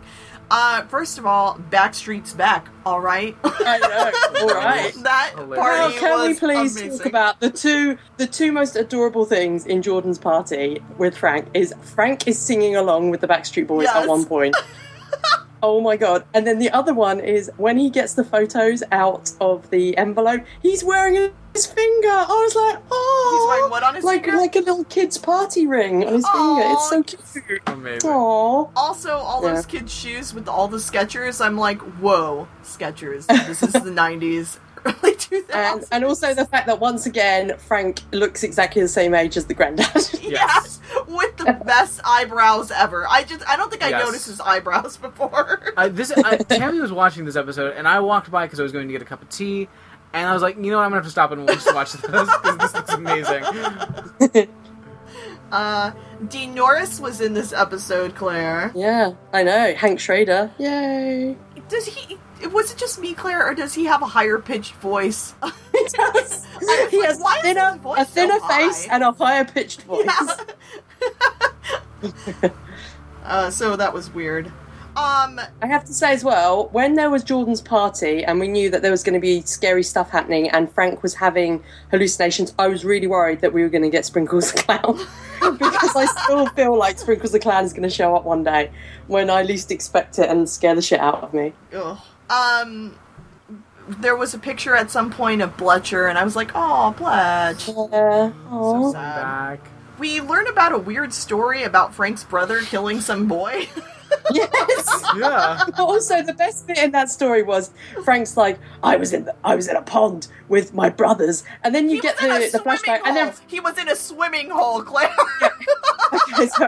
Uh, first of all, Backstreet's back. All right. *laughs* I know. All right. *laughs* that Hilarious. party Now, can we please amazing. talk about the two the two most adorable things in Jordan's party with Frank? Is Frank is singing along with the Backstreet Boys Yes. at one point. *laughs* oh my god! And then the other one is when he gets the photos out of the envelope, he's wearing his finger. I was like, oh, He's wearing what on his like finger? like a little kid's party ring on his finger. It's so cute. Amazing. Aww. Also, all Yeah. those kids' shoes with all the Skechers. I'm like, whoa, Skechers. This is the '90s, early 2000s. And and also the fact that once again Frank looks exactly the same age as the granddad. *laughs* Yes, with the best eyebrows ever. I just, I don't think I Yes. noticed his eyebrows *laughs* before. I, this I, Tammy was watching this episode, and I walked by because I was going to get a cup of tea, and I was like, you know what, I'm gonna have to stop and just watch this *laughs* because this looks amazing. Uh, Dean Norris was in this episode, Claire. Yeah, I know. Hank Schrader. Yay. Does he? Was it just me, Claire, or does he have a higher pitched voice? *laughs* He does. He like, has why thinner, voice a thinner so face and a higher pitched voice. Yeah. *laughs* *laughs* uh, so that was weird. Um, I have to say as well, when there was Jordan's party and we knew that there was going to be scary stuff happening and Frank was having hallucinations, I was really worried that we were going to get Sprinkles the Clown. because I still feel like Sprinkles the Clown is going to show up one day when I least expect it and scare the shit out of me. ugh. Um, there was a picture at some point of Bletcher, and I was like, oh, Bletch. Yeah. Aw. sad. Back. We learn about a weird story about Frank's brother killing some boy. *laughs* yes. Yeah. But *laughs* also, the best bit in that story was Frank's like, "I was in the, I was in a pond with my brothers," and then you He get was in a the, the flashback, hole. and then he was in a swimming hole, Claire. *laughs* okay, so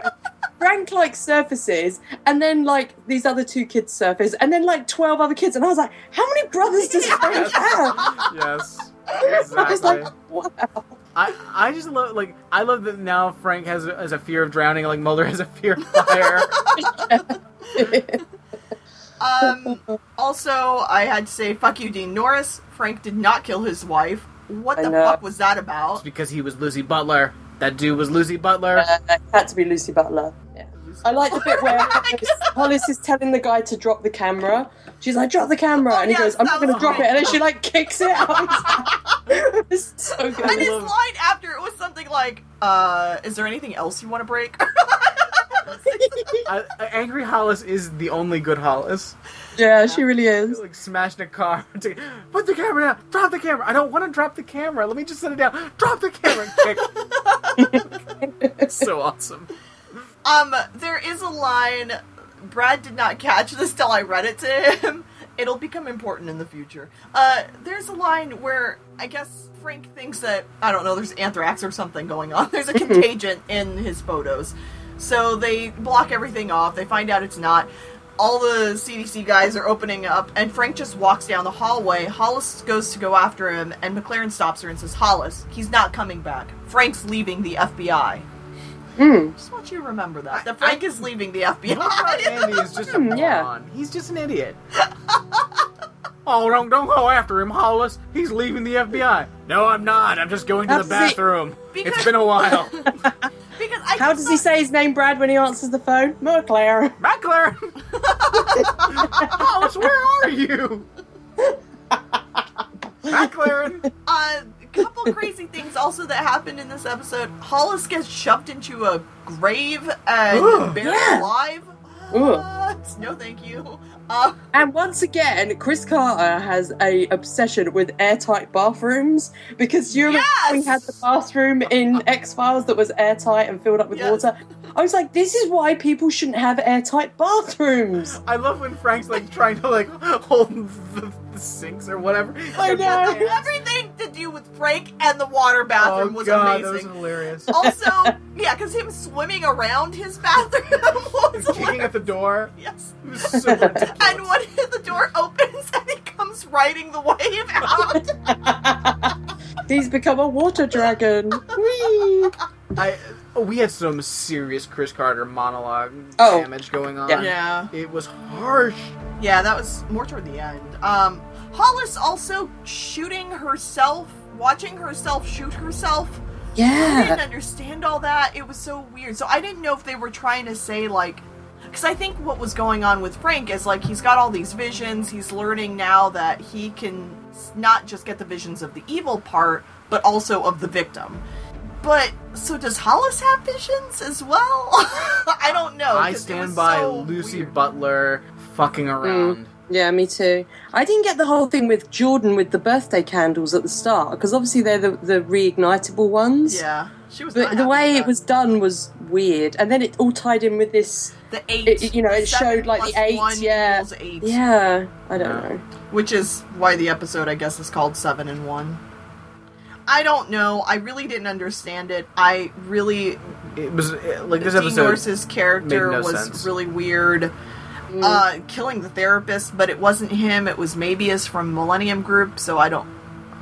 Frank like surfaces, and then like these other two kids surface, and then like twelve other kids, and I was like, "How many brothers does *laughs* Frank have?" Yes. *laughs* I was Exactly. like, "Wow." I, I just love like I love that now Frank has a, has a fear of drowning like Mulder has a fear of fire. *laughs* Um, also, I had to say, fuck you, Dean Norris. Frank did not kill his wife. What I the know. fuck was that it's about? because he was Lucy Butler. That dude was Lucy Butler. Uh, it had to be Lucy Butler. Yeah. I like the bit where *laughs* Hollis, Hollis is telling the guy to drop the camera. She's like, "Drop the camera," Oh, and he yes, goes, "I'm not going to drop it," and then she like kicks it out. of his hand. it's so good. And his love- line after it was something like, uh, is there anything else you want to break? *laughs* I, *laughs* I- Angry Hollis is the only good Hollis. yeah, she really He's is. like smashing a car. to- Put the camera down. Drop the camera. I don't want to drop the camera. Let me just set it down. Drop the camera. Kick. it's so awesome. Um, there is a line. Brad did not catch this till I read it to him. *laughs* It'll become important in the future. Uh, there's a line where I guess Frank thinks that I don't know. There's anthrax or something going on. *laughs* There's a *laughs* contagion in his photos, so they block everything off. They find out it's not. All the CDC guys are opening up, and Frank just walks down the hallway. Hollis goes to go after him, and McLaren stops her and says, "Hollis, he's not coming back. Frank's leaving the FBI." Mm. Just want you to remember that. I- That Frank is leaving the *laughs* Andy FBI. is just a Hmm, yeah. He's just an idiot. *laughs* oh, don't don't go after him, Hollis. He's leaving the FBI. No, I'm not. I'm just going to How the does he- bathroom. Because- It's been a while. *laughs* because I How just does he say his name, Brad, when he answers the phone? McLaren. McLaren. Hollis, where are you? McLaren. Uh, a couple crazy things also that happened in this episode. Hollis gets shoved into a grave and Ugh. buried Yeah. alive. Ugh. What? No, thank you. Uh, And once again, Chris Carter has a obsession with airtight bathrooms because you remember Yes! we had the bathroom in X Files that was airtight and filled up with Yes. water. I was like, this is why people shouldn't have airtight bathrooms. I love when Frank's like trying to like *laughs* hold the, the sinks or whatever. *laughs* I know. everything to do with Frank and the water Oh bathroom was god, that was amazing. hilarious. *laughs* also, *laughs* yeah, because him swimming around his bathroom was Kicking at the door. Yes. It was so ridiculous. And when the door opens and he comes riding the wave out. He's become a water dragon. Whee! I we had some serious Chris Carter monologue Oh. damage going on. Yeah. yeah. It was harsh. Yeah, that was more toward the end. Um, Hollis also shooting herself, watching herself shoot herself. Yeah. I didn't understand all that. It was so weird. So I didn't know if they were trying to say like because I think what was going on with Frank is like he's got all these visions. He's learning now that he can not just get the visions of the evil part, but also of the victim. But so does Hollis have visions as well? *laughs* I don't know. I stand by so Lucy weird. Butler fucking around. Mm. Yeah, me too. I didn't get the whole thing with Jordan with the birthday candles at the start because obviously they're the, the reignitable ones. Yeah, she was. But the way it was done was weird, and then it all tied in with this. the eight. It, you know, it showed like the eight. one Yeah, eight. yeah. I don't Yeah. know. which is why the episode I guess is called Seven and One. I don't know. I really didn't understand it. I really It was uh, like this Dean episode. Norris's character made no was sense. really weird. Mm. Uh, killing the therapist, but it wasn't him. It was Mabius from Millennium Group. So I don't,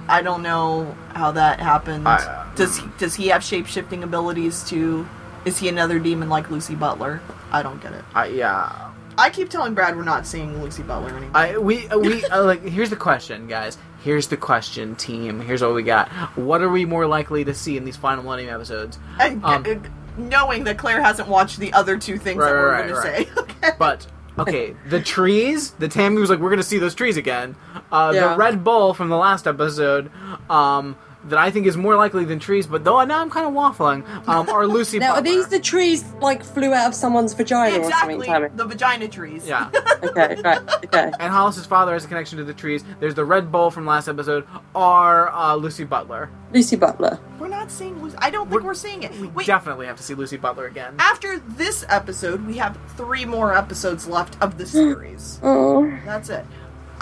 I don't know how that happened. I- does he, does he have shape shifting abilities too? Is he another demon like Lucy Butler? I don't get it. I, yeah, I keep telling Brad we're not seeing Lucy Butler anymore. I we uh, we uh, like. Here's the question, guys. Here's the question, team. Here's what we got. What are we more likely to see in these final Millennium episodes? and, um, uh, knowing that Claire hasn't watched the other two things Right, that we're right, going to right, say. *laughs* Okay. But okay, the trees. The Tammy was like, "We're gonna see those trees again." Uh, Yeah. The Red Bull from the last episode. Um, that I think is more likely than trees, but though now I'm kind of waffling. Um, are *laughs* Lucy Now, are these the trees like flew out of someone's vagina or exactly, something? Tammy? the vagina trees. yeah. *laughs* Okay, right, okay. and Hollis's father has a connection to the trees. There's the Red Bull from last episode. Are uh, Lucy Butler? Lucy Butler. We're not seeing Lucy. I don't think We're- we're, seeing it. We Wait, definitely have to see Lucy Butler again. after this episode, we have three more episodes left of the *gasps* series. Oh, That's it.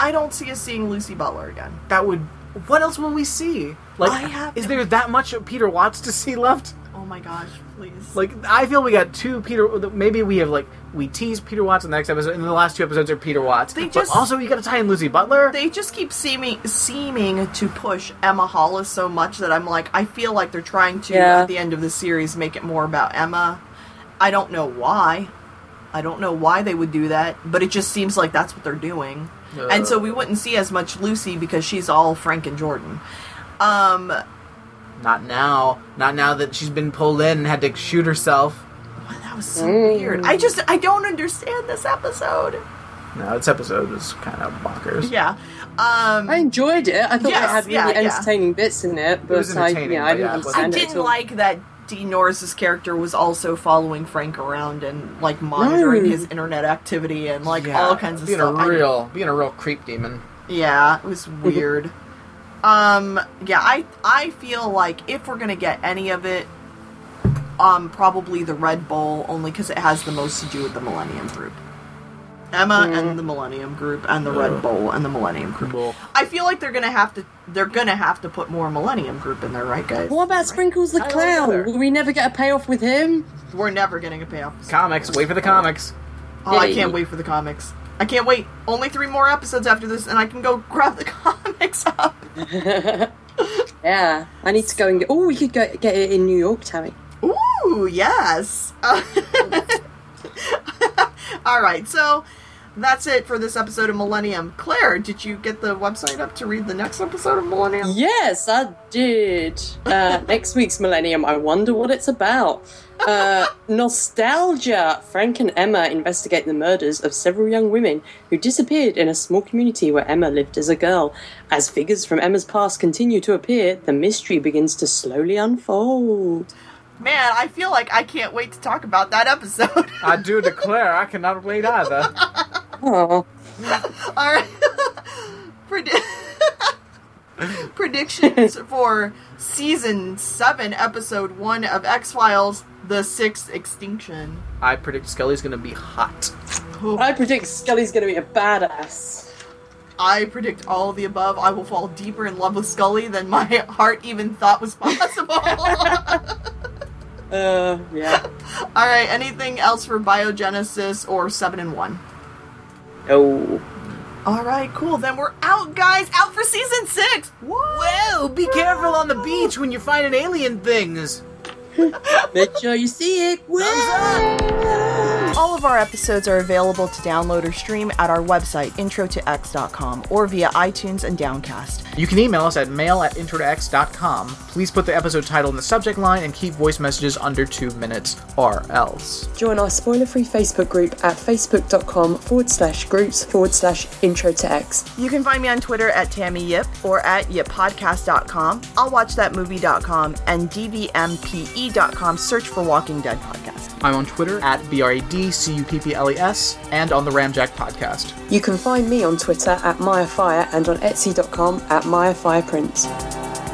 I don't see us seeing Lucy Butler again. That would. What else will we see? Like, I have is there that much of Peter Watts to see left? Oh my gosh, please. Like, I feel we got two Peter. Maybe we have like we tease Peter Watts in the next episode, and the last two episodes are Peter Watts. They but just- also you got to tie in Lucy Butler. they just keep seeming seeming to push Emma Hollis so much that I'm like, I feel like they're trying to Yeah. at the end of the series make it more about Emma. I don't know why. I don't know why they would do that, but it just seems like that's what they're doing. And so we wouldn't see as much Lucy because she's all Frank and Jordan. Um, Not now. Not now that she's been pulled in and had to shoot herself. well, that was so Mm. weird. I just I don't understand this episode. No, this episode was kind of bonkers. Yeah. Um, I enjoyed it. I thought Yes, it had really yeah, yeah. entertaining bits in it, but was I, yeah, but I didn't yeah, it I understand it didn't all. like that Dean Norris's character was also following Frank around and like monitoring No. his internet activity and like Yeah, all kinds of being stuff. a I- real, being a real creep demon. yeah, it was *laughs* weird. um, yeah, I I feel like if we're gonna get any of it, um, probably the Red Bull only because it has the most to do with the Millennium Group. Emma and mm-hmm. the Millennium Group and the Yeah. Red Bull and the Millennium Group. Bull. I feel like they're gonna have to they're gonna have to put more Millennium Group in there, right, guys? What about Sprinkles the Clown? Will we never get a payoff with him? We're never getting a payoff. Comics. Wait for the comics. Oh, I can't wait for the comics. I can't wait. Only three more episodes after this, and I can go *laughs* grab the comics up. *laughs* Yeah, I need to go and get. Oh, we could go get it in New York, Tammy. Ooh, yes. *laughs* All right, so that's it for this episode of Millennium. Claire, did you get the website up to read the next episode of Millennium? Yes, I did. Uh, *laughs* next week's Millennium, I wonder what it's about. Uh, nostalgia. Frank and Emma investigate the murders of several young women who disappeared in a small community where Emma lived as a girl. As figures from Emma's past continue to appear, the mystery begins to slowly unfold. Man, I feel like I can't wait to talk about that episode. I do declare I cannot wait either. Oh, *laughs* All right. *laughs* Predi- *laughs* Predictions for season 7, episode 1 of X Files The Sixth Extinction. I predict Scully's gonna be hot. Oh. I predict Scully's going to be a badass. I predict all of the above. I will fall deeper in love with Scully than my heart even thought was possible. All Uh, yeah. *laughs* All right. anything else for biogenesis or 7 and 1? Oh. All right, cool. Then we're out, guys. Out for season 6. Whoa! Be careful on the beach when you're finding alien things. *laughs* Make sure you see it. Thumbs up. All of our episodes are available to download or stream at our website, introtox.com, or via iTunes and Downcast. You can email us at mail at introtox.com. Please put the episode title in the subject line and keep voice messages under two minutes or else. Join our spoiler free Facebook group at facebook.com forward slash groups forward slash intro to X. You can find me on Twitter at Tammy Yip or at yippodcast.com, I'll watch that movie.com, and dvmpe.com. Search for Walking Dead podcast. I'm on Twitter at B-R-A-D-C-U-P-P-L-E-S and on the Ramjack podcast. You can find me on Twitter at MayaFire and on Etsy.com at MayaFirePrints.